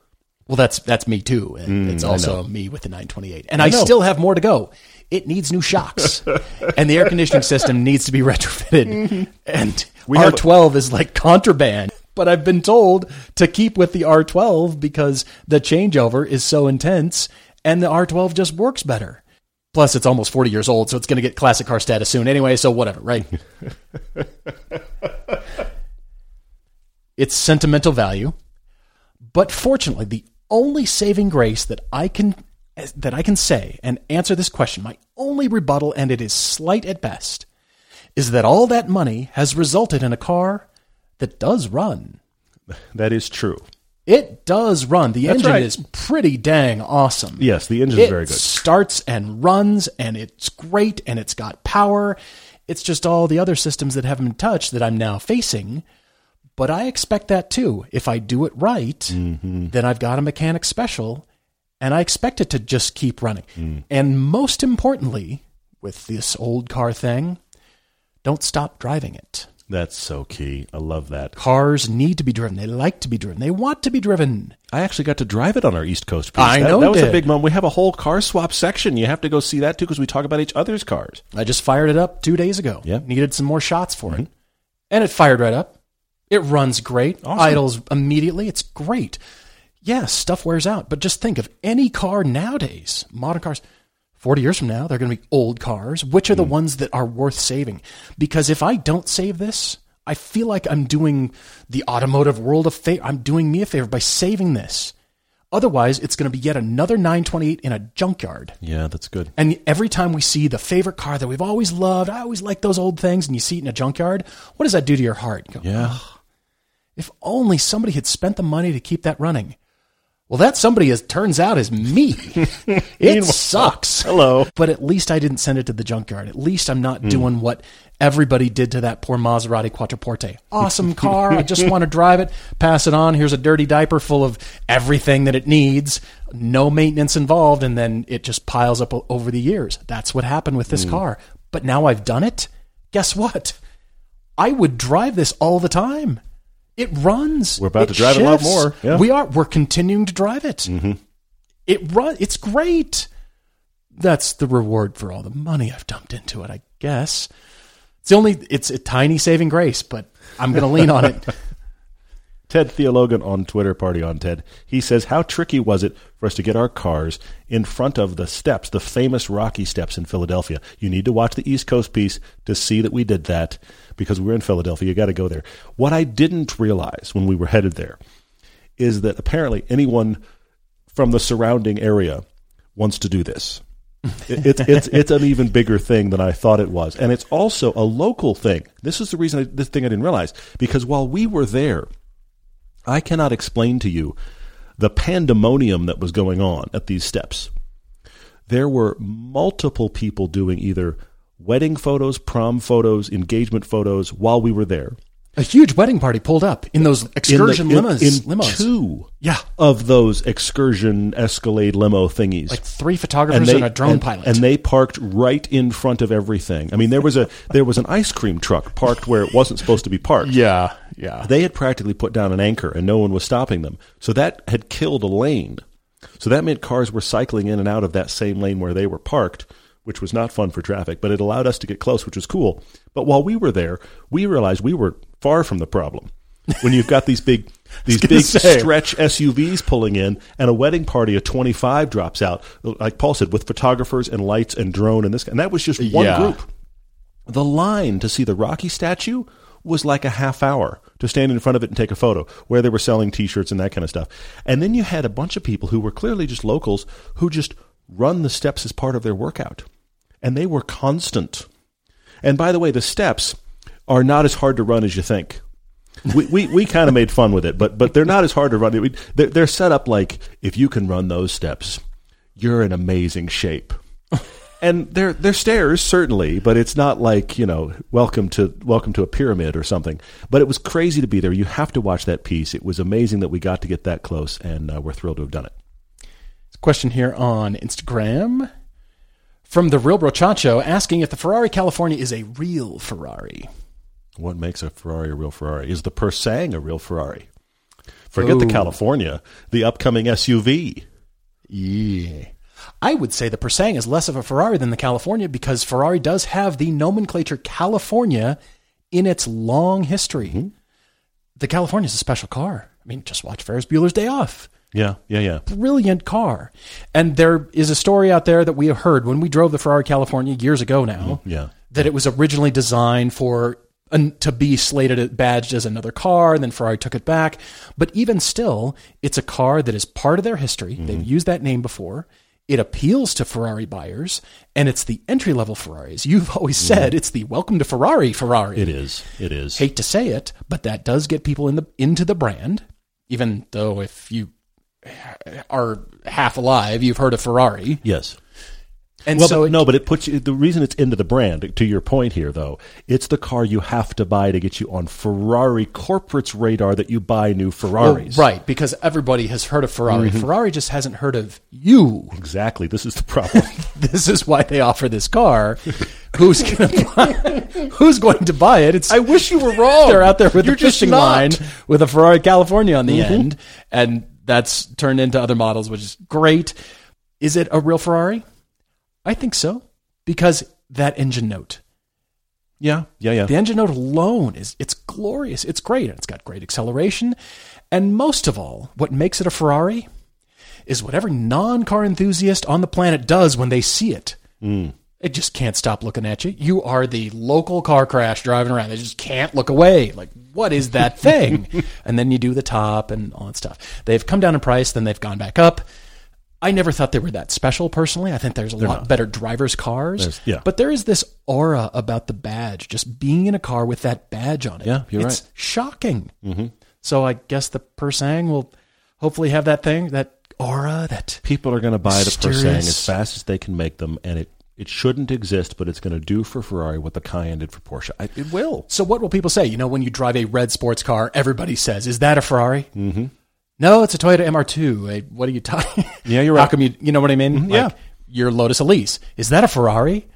Well, that's that's me too, and mm, it's also me with the 928. And I,
know.
still have more to go. It needs new shocks, and the air conditioning system needs to be retrofitted. Mm-hmm. And
have-
R12 is like contraband. But I've been told to keep with the R12 because the changeover is so intense, and the R12 just works better. Plus, it's almost 40 years old, so it's going to get classic car status soon anyway. So whatever, right? it's sentimental value. But fortunately, the only saving grace that I can that I can say and answer this question, my only rebuttal, and it is slight at best, is that all that money has resulted in a car that does run.
that is true
It does run. The engine
right.
is pretty dang awesome.
yes the engine is very good It
starts and runs, and it's great, and it's got power. It's just all the other systems that haven't been touched that I'm now facing. But I expect that too. If I do it right,
Mm-hmm.
then I've got a mechanic special, and I expect it to just keep running.
Mm.
And most importantly, with this old car thing, don't stop driving it.
That's so key. I love that.
Cars need to be driven. They like to be driven. They want to be driven.
I actually got to drive it on our East Coast piece.
I
that,
know
that was a big moment. We have a whole car swap section. You have to go see that too because we talk about each other's cars.
I just fired it up two days ago.
Yeah. Mm-hmm.
Needed some more shots for it. And it fired right up. It runs great.
Awesome.
Idles immediately. It's great. Yes, stuff wears out. But just think of any car nowadays, modern cars, 40 years from now, they're going to be old cars. Which are the hmm. ones that are worth saving? Because if I don't save this, I feel like I'm doing the automotive world a favor. I'm doing me a favor by saving this. Otherwise, it's going to be yet another 928 in a junkyard.
Yeah, that's good.
And every time we see the favorite car that we've always loved, I always like those old things, and you see it in a junkyard, what does that do to your heart? You go,
Yeah.
if only somebody had spent the money to keep that running. Well, that somebody, as turns out, is me. it sucks.
Hello.
But at least I didn't send it to the junkyard. At least I'm not hmm. doing what everybody did to that poor Maserati Quattroporte. Awesome car. I just want to drive it, pass it on. Here's a dirty diaper full of everything that it needs. No maintenance involved. And then it just piles up over the years. That's what happened with this hmm. car. But now I've done it. Guess what? I would drive this all the time. It runs.
We're about to drive it a lot more. Yeah.
We are. We're continuing to drive it. Mm-hmm. It run. It's great. That's the reward for all the money I've dumped into it. I guess it's the only. It's a tiny saving grace, but I'm going to lean on it.
Ted Theologan on Twitter, party on Ted. He says, How tricky was it for us to get our cars in front of the steps, the famous Rocky steps in Philadelphia? You need to watch the East Coast piece to see that we did that because we're in Philadelphia. You got to go there. What I didn't realize when we were headed there is that apparently anyone from the surrounding area wants to do this. It's it's it's an even bigger thing than I thought it was, and it's also a local thing. This is the reason I, this thing I didn't realize because while we were there, I cannot explain to you the pandemonium that was going on at these steps. There were multiple people doing either wedding photos, prom photos, engagement photos while we were there.
A huge wedding party pulled up in those
In the-
excursion
in-
limos.
in
limos.
two
Yeah.
of those excursion Escalade limo thingies
like three photographers and, a drone
and-
pilot.
and they parked right in front of everything. I mean, there was a there was an ice cream truck parked where it wasn't supposed to be parked.
yeah, yeah.
They had practically put down an anchor, and no one was stopping them. So that had killed a lane. So that meant cars were cycling in and out of that same lane where they were parked, which was not fun for traffic. But it allowed us to get close, which was cool. But while we were there, we realized we were far from the problem. When you've got these big these big
say.
stretch SUVs pulling in, and a wedding party of twenty five drops out, like Paul said, with photographers and lights and drone and this, and that was just one
Yeah.
group. The line to see the Rocky statue was like a half hour to stand in front of it and take a photo, where they were selling T-shirts and that kind of stuff. And then you had a bunch of people who were clearly just locals who just run the steps as part of their workout, and they were constant. And by the way, the steps are not as hard to run as you think. We we, we kind of made fun with it, but but they're not as hard to run. They're set up like if you can run those steps, you're in amazing shape. And they're they're stairs certainly, but it's not like you know welcome to welcome to a pyramid or something. But it was crazy to be there. You have to watch that piece. It was amazing that we got to get that close, and uh, we're thrilled to have done it.
Question here on Instagram from the real brochacho asking if the Ferrari California is a real Ferrari.
What makes a Ferrari a real Ferrari? Is the Purosangue a real Ferrari? Forget the California, the upcoming SUV.
Yeah. I would say the Purosangue is less of a Ferrari than the California because Ferrari does have the nomenclature California in its long history. Mm-hmm. The California is a special car. I mean, just watch Ferris Bueller's Day Off.
Yeah, yeah, yeah.
Brilliant car. And there is a story out there that we have heard when we drove the Ferrari California years ago now mm-hmm.
Yeah.
that it was originally designed for an, to be slated uh, badged as another car and then Ferrari took it back but even still it's a car that is part of their history they've mm-hmm. used that name before it appeals to Ferrari buyers and it's the entry level Ferraris you've always mm-hmm. said it's the welcome to Ferrari Ferrari
It is. It is.
hate to say it but that does get people in the into the brand even though if you are half alive you've heard of Ferrari
Yes.
And
well,
so
but,
it-
no, but it puts you. The reason it's into the brand, to your point here, though, it's the car you have to buy to get you on Ferrari corporate's radar that you buy new
Well,
Ferraris.
right, because everybody has heard of Ferrari.
Mm-hmm.
Ferrari just hasn't heard of you.
Exactly. This is the problem.
This is why they offer this car. Who's going to buy? Who's going to buy it? It's
I wish you were wrong.
they're out there with
You're
a fishing line with a Ferrari California on the end, and that's turned into other models, which is great. Is it a real Ferrari? I think so because that engine note.
yeah, yeah, yeah.
The engine note alone is it's glorious. It's great. and It's got great acceleration. And most of all, what makes it a Ferrari is what every non-car enthusiast on the planet does when they see it. Hmm. It just can't stop looking at you. You are the local car crash driving around. They just can't look away. Like, what is that thing? and then you do the top and all that stuff. They've come down in price, then they've gone back up. I never thought they were that special personally. I think there's a lot better drivers' cars.
There's- yeah.
But there is this aura about the badge, just being in a car with that badge on it.
Yeah, you're
it's shocking. Mm-hmm. So I guess the Purosangue will hopefully have that thing, that aura, that
People are going to buy the Purosangue
Mysterious.
as fast as they can make them, and it it shouldn't exist, but it's going to do for Ferrari what the Cayenne did for Porsche. I, it will.
So what will people say? You know, when you drive a red sports car, everybody says, "Is that a Ferrari?" Mm-hmm. No, it's a Toyota MR2. Eh, What are you talking?
Yeah, you're
How come you? You know what I mean?
yeah.
Like, Your Lotus Elise is that a Ferrari?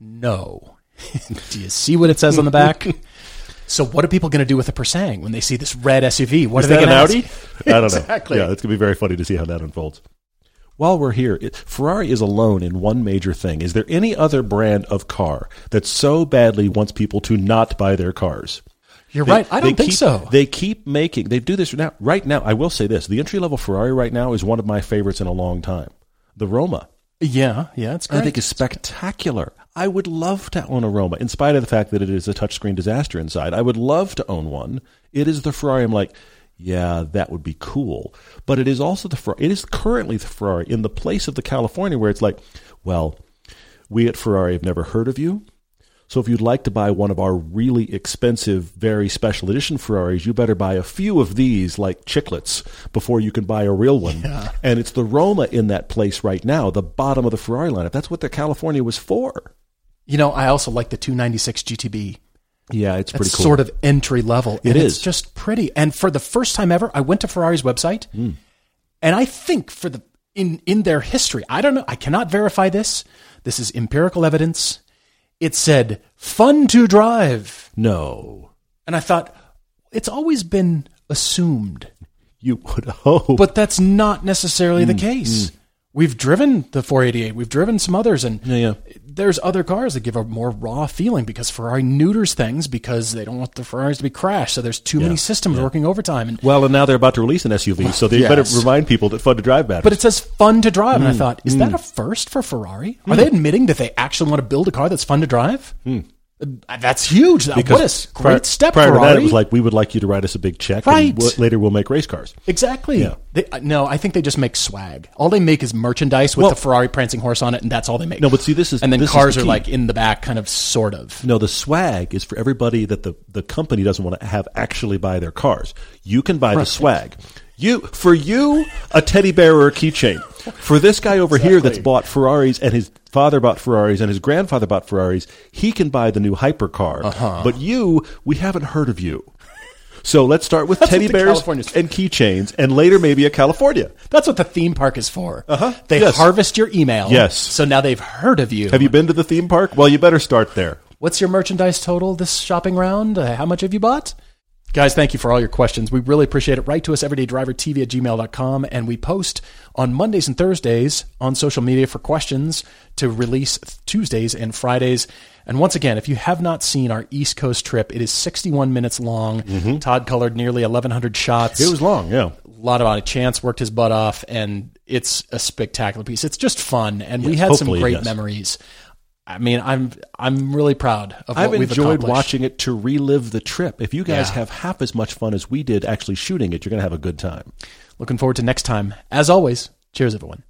No. do you see what it says on the back? so what are people going to do with a Purosangue when they see this red SUV? What
Is
are they
that
gonna
Audi? I don't
Exactly.
know. Yeah, it's going to be very funny to see how that unfolds. While we're here, it, Ferrari is alone in one major thing. Is there any other brand of car that so badly wants people to not buy their cars?
You're
They-
right. I don't think
keep-
so.
They keep making. They do this now. Right now, I will say this: the entry level Ferrari right now is one of my favorites in a long time. The Roma,
yeah, yeah, it's great.
I think, is spectacular. I would love to own a Roma, in spite of the fact that it is a touchscreen disaster inside. I would love to own one. It is the Ferrari. I'm like, yeah, that would be cool. But it is also the Ferrari. It is currently the Ferrari in the place of the California, where it's like, well, we at Ferrari have never heard of you. So if you'd like to buy one of our really expensive, very special edition Ferraris, you better buy a few of these like chiclets before you can buy a real one. And it's the Roma in that place right now, the bottom of the Ferrari lineup. That's what the California was for.
you know, I also like the 296 GTB.
Yeah, it's pretty
It's
cool.
sort of entry level.
It
and
is.
It's just pretty. And for the first time ever, I went to Ferrari's website,
Hmm.
and I think for the in in their history, I don't know, I cannot verify this. This is empirical evidence. It said "fun to drive,"
no,
and I thought it's always been assumed,
you would hope.
but that's not necessarily
Hmm.
the case. We've driven the 488. We've driven some others, and
Yeah, yeah.
There's other cars that give a more raw feeling because Ferrari neuters things because they don't want the Ferraris to be crashed. So there's too many systems working overtime. And
well, and now they're about to release an SUV, so they
Yes.
better remind people that fun to drive matters.
but it says fun to drive,
Hmm.
and I mm. thought, is that mm. a first for Ferrari? Are mm. they admitting that they actually want to build a car that's fun to drive? Uh, That's huge. That- what a great
prior,
step,
prior
Ferrari.
to that, it was like we would like you to write us a big check,
Right.
and we'll- later we'll make race cars.
exactly.
Yeah.
They, uh, no, I think they just make swag. All they make is merchandise with
Well-
the Ferrari prancing horse on it, and that's all they make.
No, but see, this is
and then cars
the
are like in the back, kind of, sort of.
No, the swag is for everybody that the, the company doesn't want to have actually buy their cars. You can buy the swag. You for you a teddy bear or a keychain. For this guy over here that's bought Ferraris and his father bought Ferraris and his grandfather bought Ferraris, he can buy the new hypercar.
Uh-huh.
But you, we haven't heard of you. So let's start with
That's
teddy bears and keychains, and later maybe a California.
That's what the theme park is for. Uh-huh. They
Yes.
harvest your email.
Yes.
So now they've heard of you.
Have you been to the theme park? Well, you better start there.
What's your merchandise total this shopping round? Uh, how much have you bought? Guys, thank you for all your questions. We really appreciate it. Write to us everydaydrivertv at gmail.com, and we post on Mondays and Thursdays on social media for questions to release Tuesdays and Fridays. And once again, if you have not seen our East Coast trip, it is 61 minutes long. Todd colored nearly 1,100 shots.
Mm-hmm. It was long, yeah.
a lot about Chance worked his butt off, and it's a spectacular piece. It's just fun, and we had some great
yes.
memories. I mean, I'm I'm really proud of what
I've
we've
enjoyed watching it to relive the trip. If you guys
Yeah.
have half as much fun as we did actually shooting it, you're going to have a good time.
Looking forward to next time. As always, cheers, everyone.